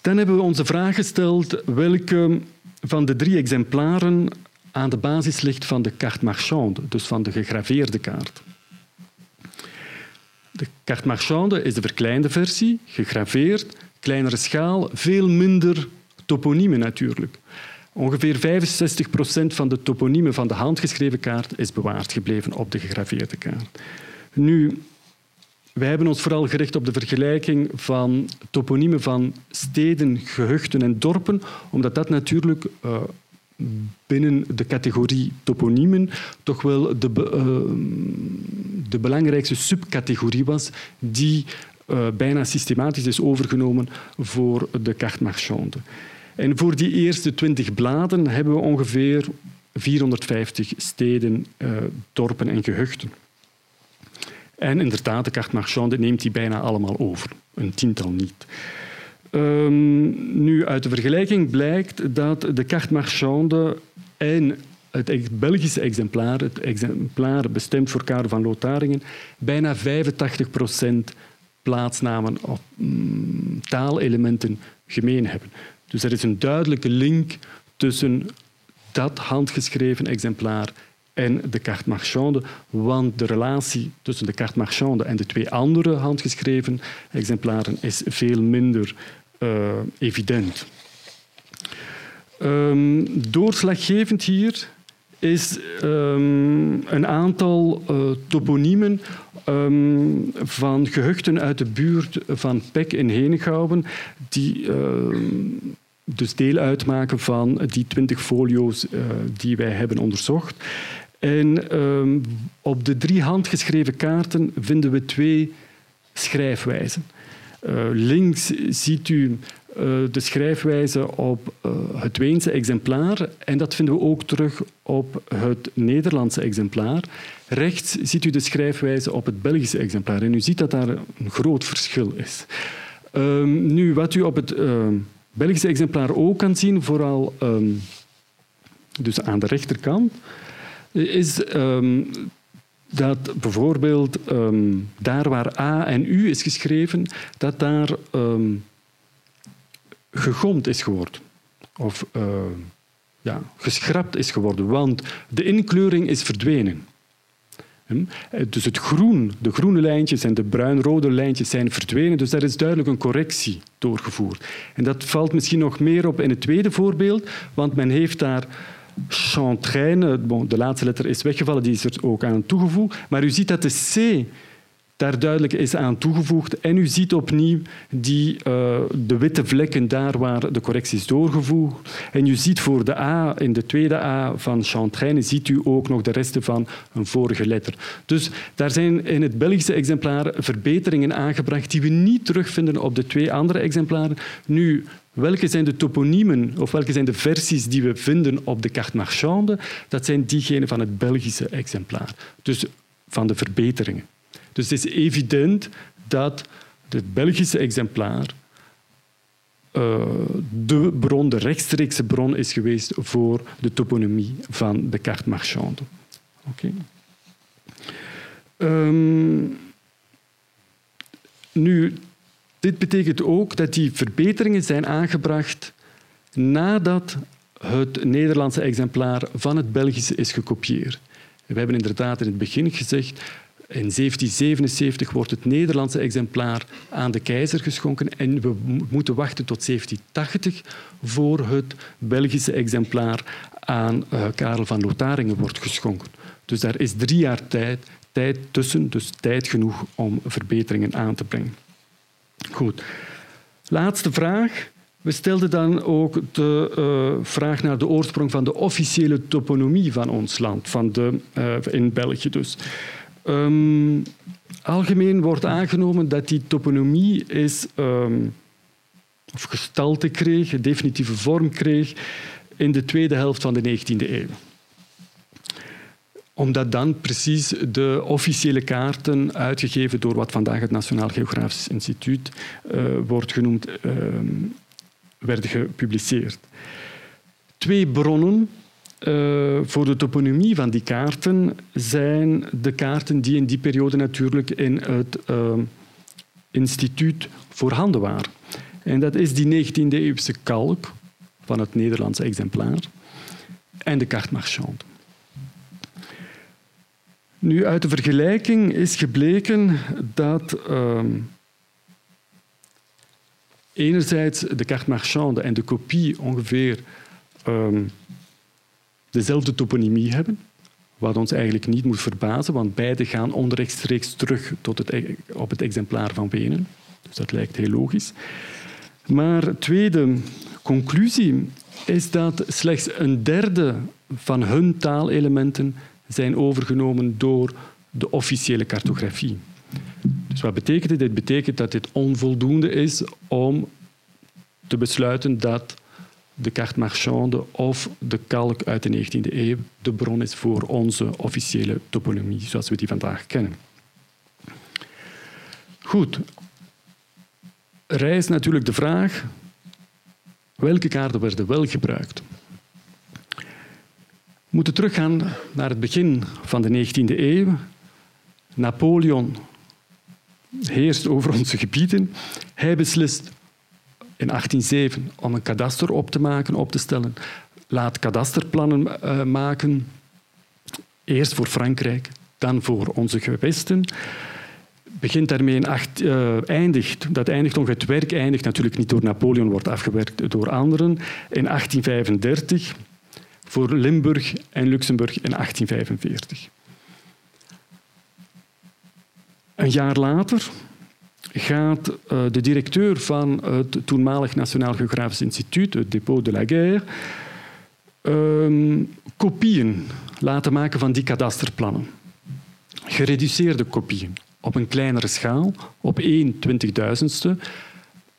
Dan hebben we onze vraag gesteld welke van de drie exemplaren aan de basis ligt van de carte marchande, dus van de gegraveerde kaart. De carte marchande is de verkleinde versie, gegraveerd, kleinere schaal, veel minder toponiemen natuurlijk. Ongeveer 65 procent van de toponiemen van de handgeschreven kaart is bewaard gebleven op de gegraveerde kaart. Nu, wij hebben ons vooral gericht op de vergelijking van toponiemen van steden, gehuchten en dorpen, omdat dat natuurlijk uh, binnen de categorie toponiemen toch wel de, uh, de belangrijkste subcategorie was die uh, bijna systematisch is overgenomen voor de carte marchande. En voor die eerste twintig bladen hebben we ongeveer 450 steden, dorpen en gehuchten. En inderdaad, de carte marchande neemt die bijna allemaal over. Een tiental niet. Um, nu, uit de vergelijking blijkt dat de carte marchande en het Belgische exemplaar, het exemplaar bestemd voor Karel van Lotharingen, bijna 85 procent plaatsnamen of mm, taalelementen gemeen hebben. Dus er is een duidelijke link tussen dat handgeschreven exemplaar en de carte marchande, want de relatie tussen de carte marchande en de twee andere handgeschreven exemplaren is veel minder uh, evident. Um, doorslaggevend hier is um, een aantal uh, toponiemen um, van gehuchten uit de buurt van Pek in Henegouwen, die dus deel uitmaken van die twintig folio's uh, die wij hebben onderzocht. En op de drie handgeschreven kaarten vinden we twee schrijfwijzen. Uh, links ziet u de schrijfwijze op uh, het Weense exemplaar en dat vinden we ook terug op het Nederlandse exemplaar. Rechts ziet u de schrijfwijze op het Belgische exemplaar en u ziet dat daar een groot verschil is. Um, nu, wat u op het Belgische exemplaar ook kan zien, vooral um, dus aan de rechterkant, is dat bijvoorbeeld daar waar A en U is geschreven, dat daar gegomd is geworden. Of uh, ja, geschrapt is geworden, want de inkleuring is verdwenen. Dus het groen, de groene lijntjes en de bruin-rode lijntjes zijn verdwenen, dus daar is duidelijk een correctie doorgevoerd. En dat valt misschien nog meer op in het tweede voorbeeld, want men heeft daar Chantraine, de laatste letter is weggevallen, die is er ook aan toegevoegd. Maar u ziet dat de C daar duidelijk is aan toegevoegd. En u ziet opnieuw die, uh, de witte vlekken daar waar de correctie is doorgevoegd. En u ziet voor de A, in de tweede A van Chantraine, ziet u ook nog de resten van een vorige letter. Dus daar zijn in het Belgische exemplaar verbeteringen aangebracht die we niet terugvinden op de twee andere exemplaren. Nu, Welke zijn de toponiemen of welke zijn de versies die we vinden op de carte marchande? Dat zijn diegenen van het Belgische exemplaar. Dus van de verbeteringen. Dus het is evident dat het Belgische exemplaar uh, de bron, de rechtstreekse bron is geweest voor de toponymie van de carte marchande. Okay. Um, nu, dit betekent ook dat die verbeteringen zijn aangebracht nadat het Nederlandse exemplaar van het Belgische is gekopieerd. We hebben inderdaad in het begin gezegd in 1777 wordt het Nederlandse exemplaar aan de keizer geschonken en we moeten wachten tot 1780 voor het Belgische exemplaar aan uh, Karel van Lotharingen wordt geschonken. Dus daar is drie jaar tijd, tijd tussen, dus tijd genoeg om verbeteringen aan te brengen. Goed. Laatste vraag. We stelden dan ook de uh, vraag naar de oorsprong van de officiële toponomie van ons land, van de, uh, in België dus. Um, algemeen wordt aangenomen dat die toponomie is, um, of gestalte kreeg, definitieve vorm kreeg, in de tweede helft van de 19e eeuw omdat dan precies de officiële kaarten, uitgegeven door wat vandaag het Nationaal Geografisch Instituut uh, wordt genoemd, uh, werden gepubliceerd. Twee bronnen uh, voor de toponymie van die kaarten zijn de kaarten die in die periode natuurlijk in het instituut voorhanden waren. En dat is die 19e-eeuwse kalk van het Nederlandse exemplaar en de carte marchande. Nu, uit de vergelijking is gebleken dat uh, enerzijds de carte marchande en de kopie ongeveer uh, dezelfde toponymie hebben, wat ons eigenlijk niet moet verbazen, want beide gaan onrechtstreeks terug tot het, e-, op het exemplaar van Wenen. Dus dat lijkt heel logisch. Maar tweede conclusie is dat slechts een derde van hun taalelementen zijn overgenomen door de officiële cartografie. Dus wat betekent dit? Dit betekent dat dit onvoldoende is om te besluiten dat de carte marchande of de kalk uit de 19e eeuw de bron is voor onze officiële toponymie, zoals we die vandaag kennen. Goed. Is natuurlijk de vraag welke kaarten werden wel gebruikt. We moeten teruggaan naar het begin van de 19e eeuw. Napoleon heerst over onze gebieden. Hij beslist in 1807 om een kadaster op te maken, op te stellen. Laat kadasterplannen uh, maken. Eerst voor Frankrijk, dan voor onze gewesten. Begint daarmee in uh, eindigt, dat eindigt ongeveer, het werk eindigt natuurlijk niet door Napoleon, wordt afgewerkt door anderen. In 1835 voor Limburg en Luxemburg in 1845. Een jaar later gaat uh, de directeur van het toenmalig Nationaal Geografisch Instituut, het Depot de la Guerre, uh, kopieën laten maken van die kadasterplannen. Gereduceerde kopieën op een kleinere schaal, op 1 twintigduizendste,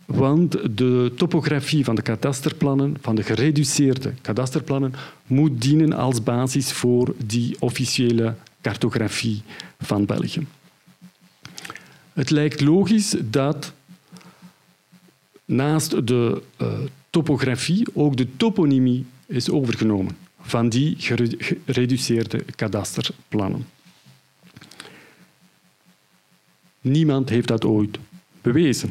want de topografie van de kadasterplannen, van de gereduceerde kadasterplannen, moet dienen als basis voor die officiële cartografie van België. Het lijkt logisch dat naast de uh, topografie ook de toponymie is overgenomen van die gereduceerde kadasterplannen. Niemand heeft dat ooit bewezen.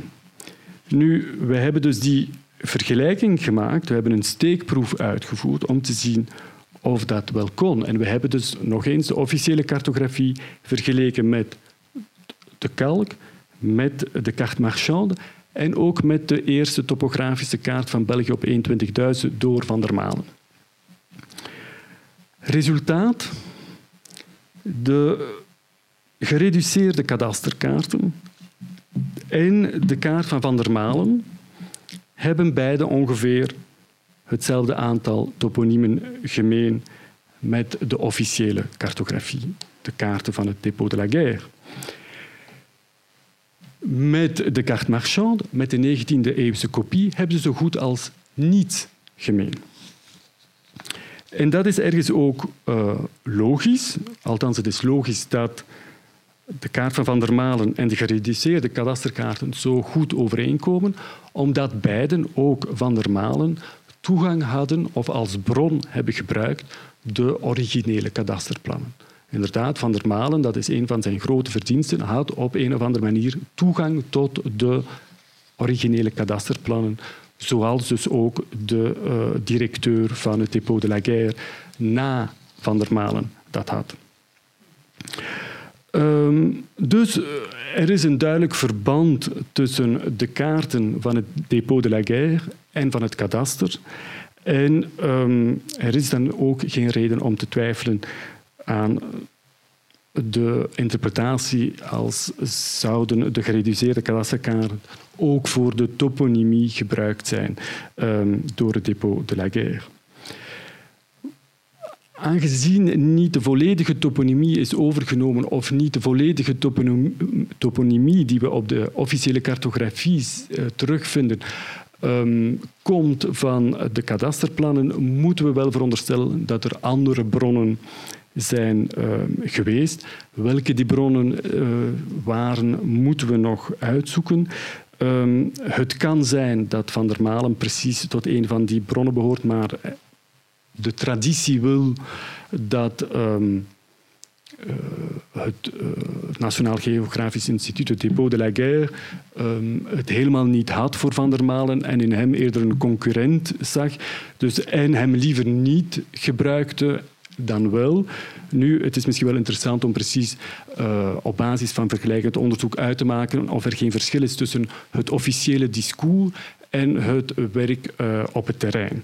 Nu, we hebben dus die vergelijking gemaakt. We hebben een steekproef uitgevoerd om te zien of dat wel kon. En we hebben dus nog eens de officiële cartografie vergeleken met de kalk, met de carte marchande en ook met de eerste topografische kaart van België op 21.000 door Van der Malen. Resultaat? De gereduceerde kadasterkaarten en de kaart van Van der Malen hebben beide ongeveer hetzelfde aantal toponiemen gemeen met de officiële cartografie, de kaarten van het Depot de la Guerre. Met de carte marchande, met de 19e-eeuwse kopie, hebben ze zo goed als niets gemeen. En dat is ergens ook uh, logisch, althans het is logisch dat de kaart van Van der Malen en de gereduceerde kadasterkaarten zo goed overeenkomen, omdat beiden, ook Van der Malen, toegang hadden of als bron hebben gebruikt de originele kadasterplannen. Inderdaad, Van der Malen, dat is een van zijn grote verdiensten, had op een of andere manier toegang tot de originele kadasterplannen, zoals dus ook de uh, directeur van het Depot de la Guerre na Van der Malen dat had. Um, dus eh, er is een duidelijk verband tussen de kaarten van het Depot de la Guerre en van het kadaster. En ehm, er is dan ook geen reden om te twijfelen aan de interpretatie als zouden de gereduceerde kadasterkaarten ook voor de toponymie gebruikt zijn um, door het depot de la Guerre. Aangezien niet de volledige toponymie is overgenomen of niet de volledige toponymie die we op de officiële cartografie uh, terugvinden, um, komt van de kadasterplannen, moeten we wel veronderstellen dat er andere bronnen zijn uh, geweest. Welke die bronnen uh, waren, moeten we nog uitzoeken. Um, het kan zijn dat Van der Malen precies tot een van die bronnen behoort, maar de traditie wil dat um, uh, het, Nationaal Geografisch Instituut, het Depot de la Guerre, het helemaal niet had voor Van der Malen en in hem eerder een concurrent zag. Dus en hem liever niet gebruikte dan wel. Nu, het is misschien wel interessant om precies uh, op basis van vergelijkend onderzoek uit te maken of er geen verschil is tussen het officiële discours en het werk uh, op het terrein.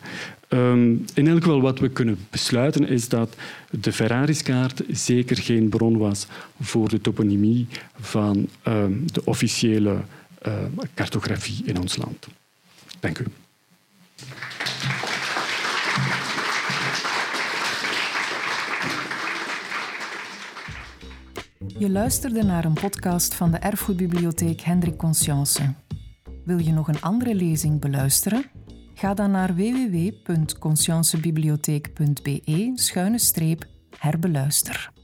Um, in elk geval wat we kunnen besluiten is dat de Ferraris-kaart zeker geen bron was voor de toponymie van um, de officiële uh, cartografie in ons land. Dank u. Je luisterde naar een podcast van de Erfgoedbibliotheek Hendrik Conscience. Wil je nog een andere lezing beluisteren? Ga dan naar www.consciencebibliotheek.be-herbeluister.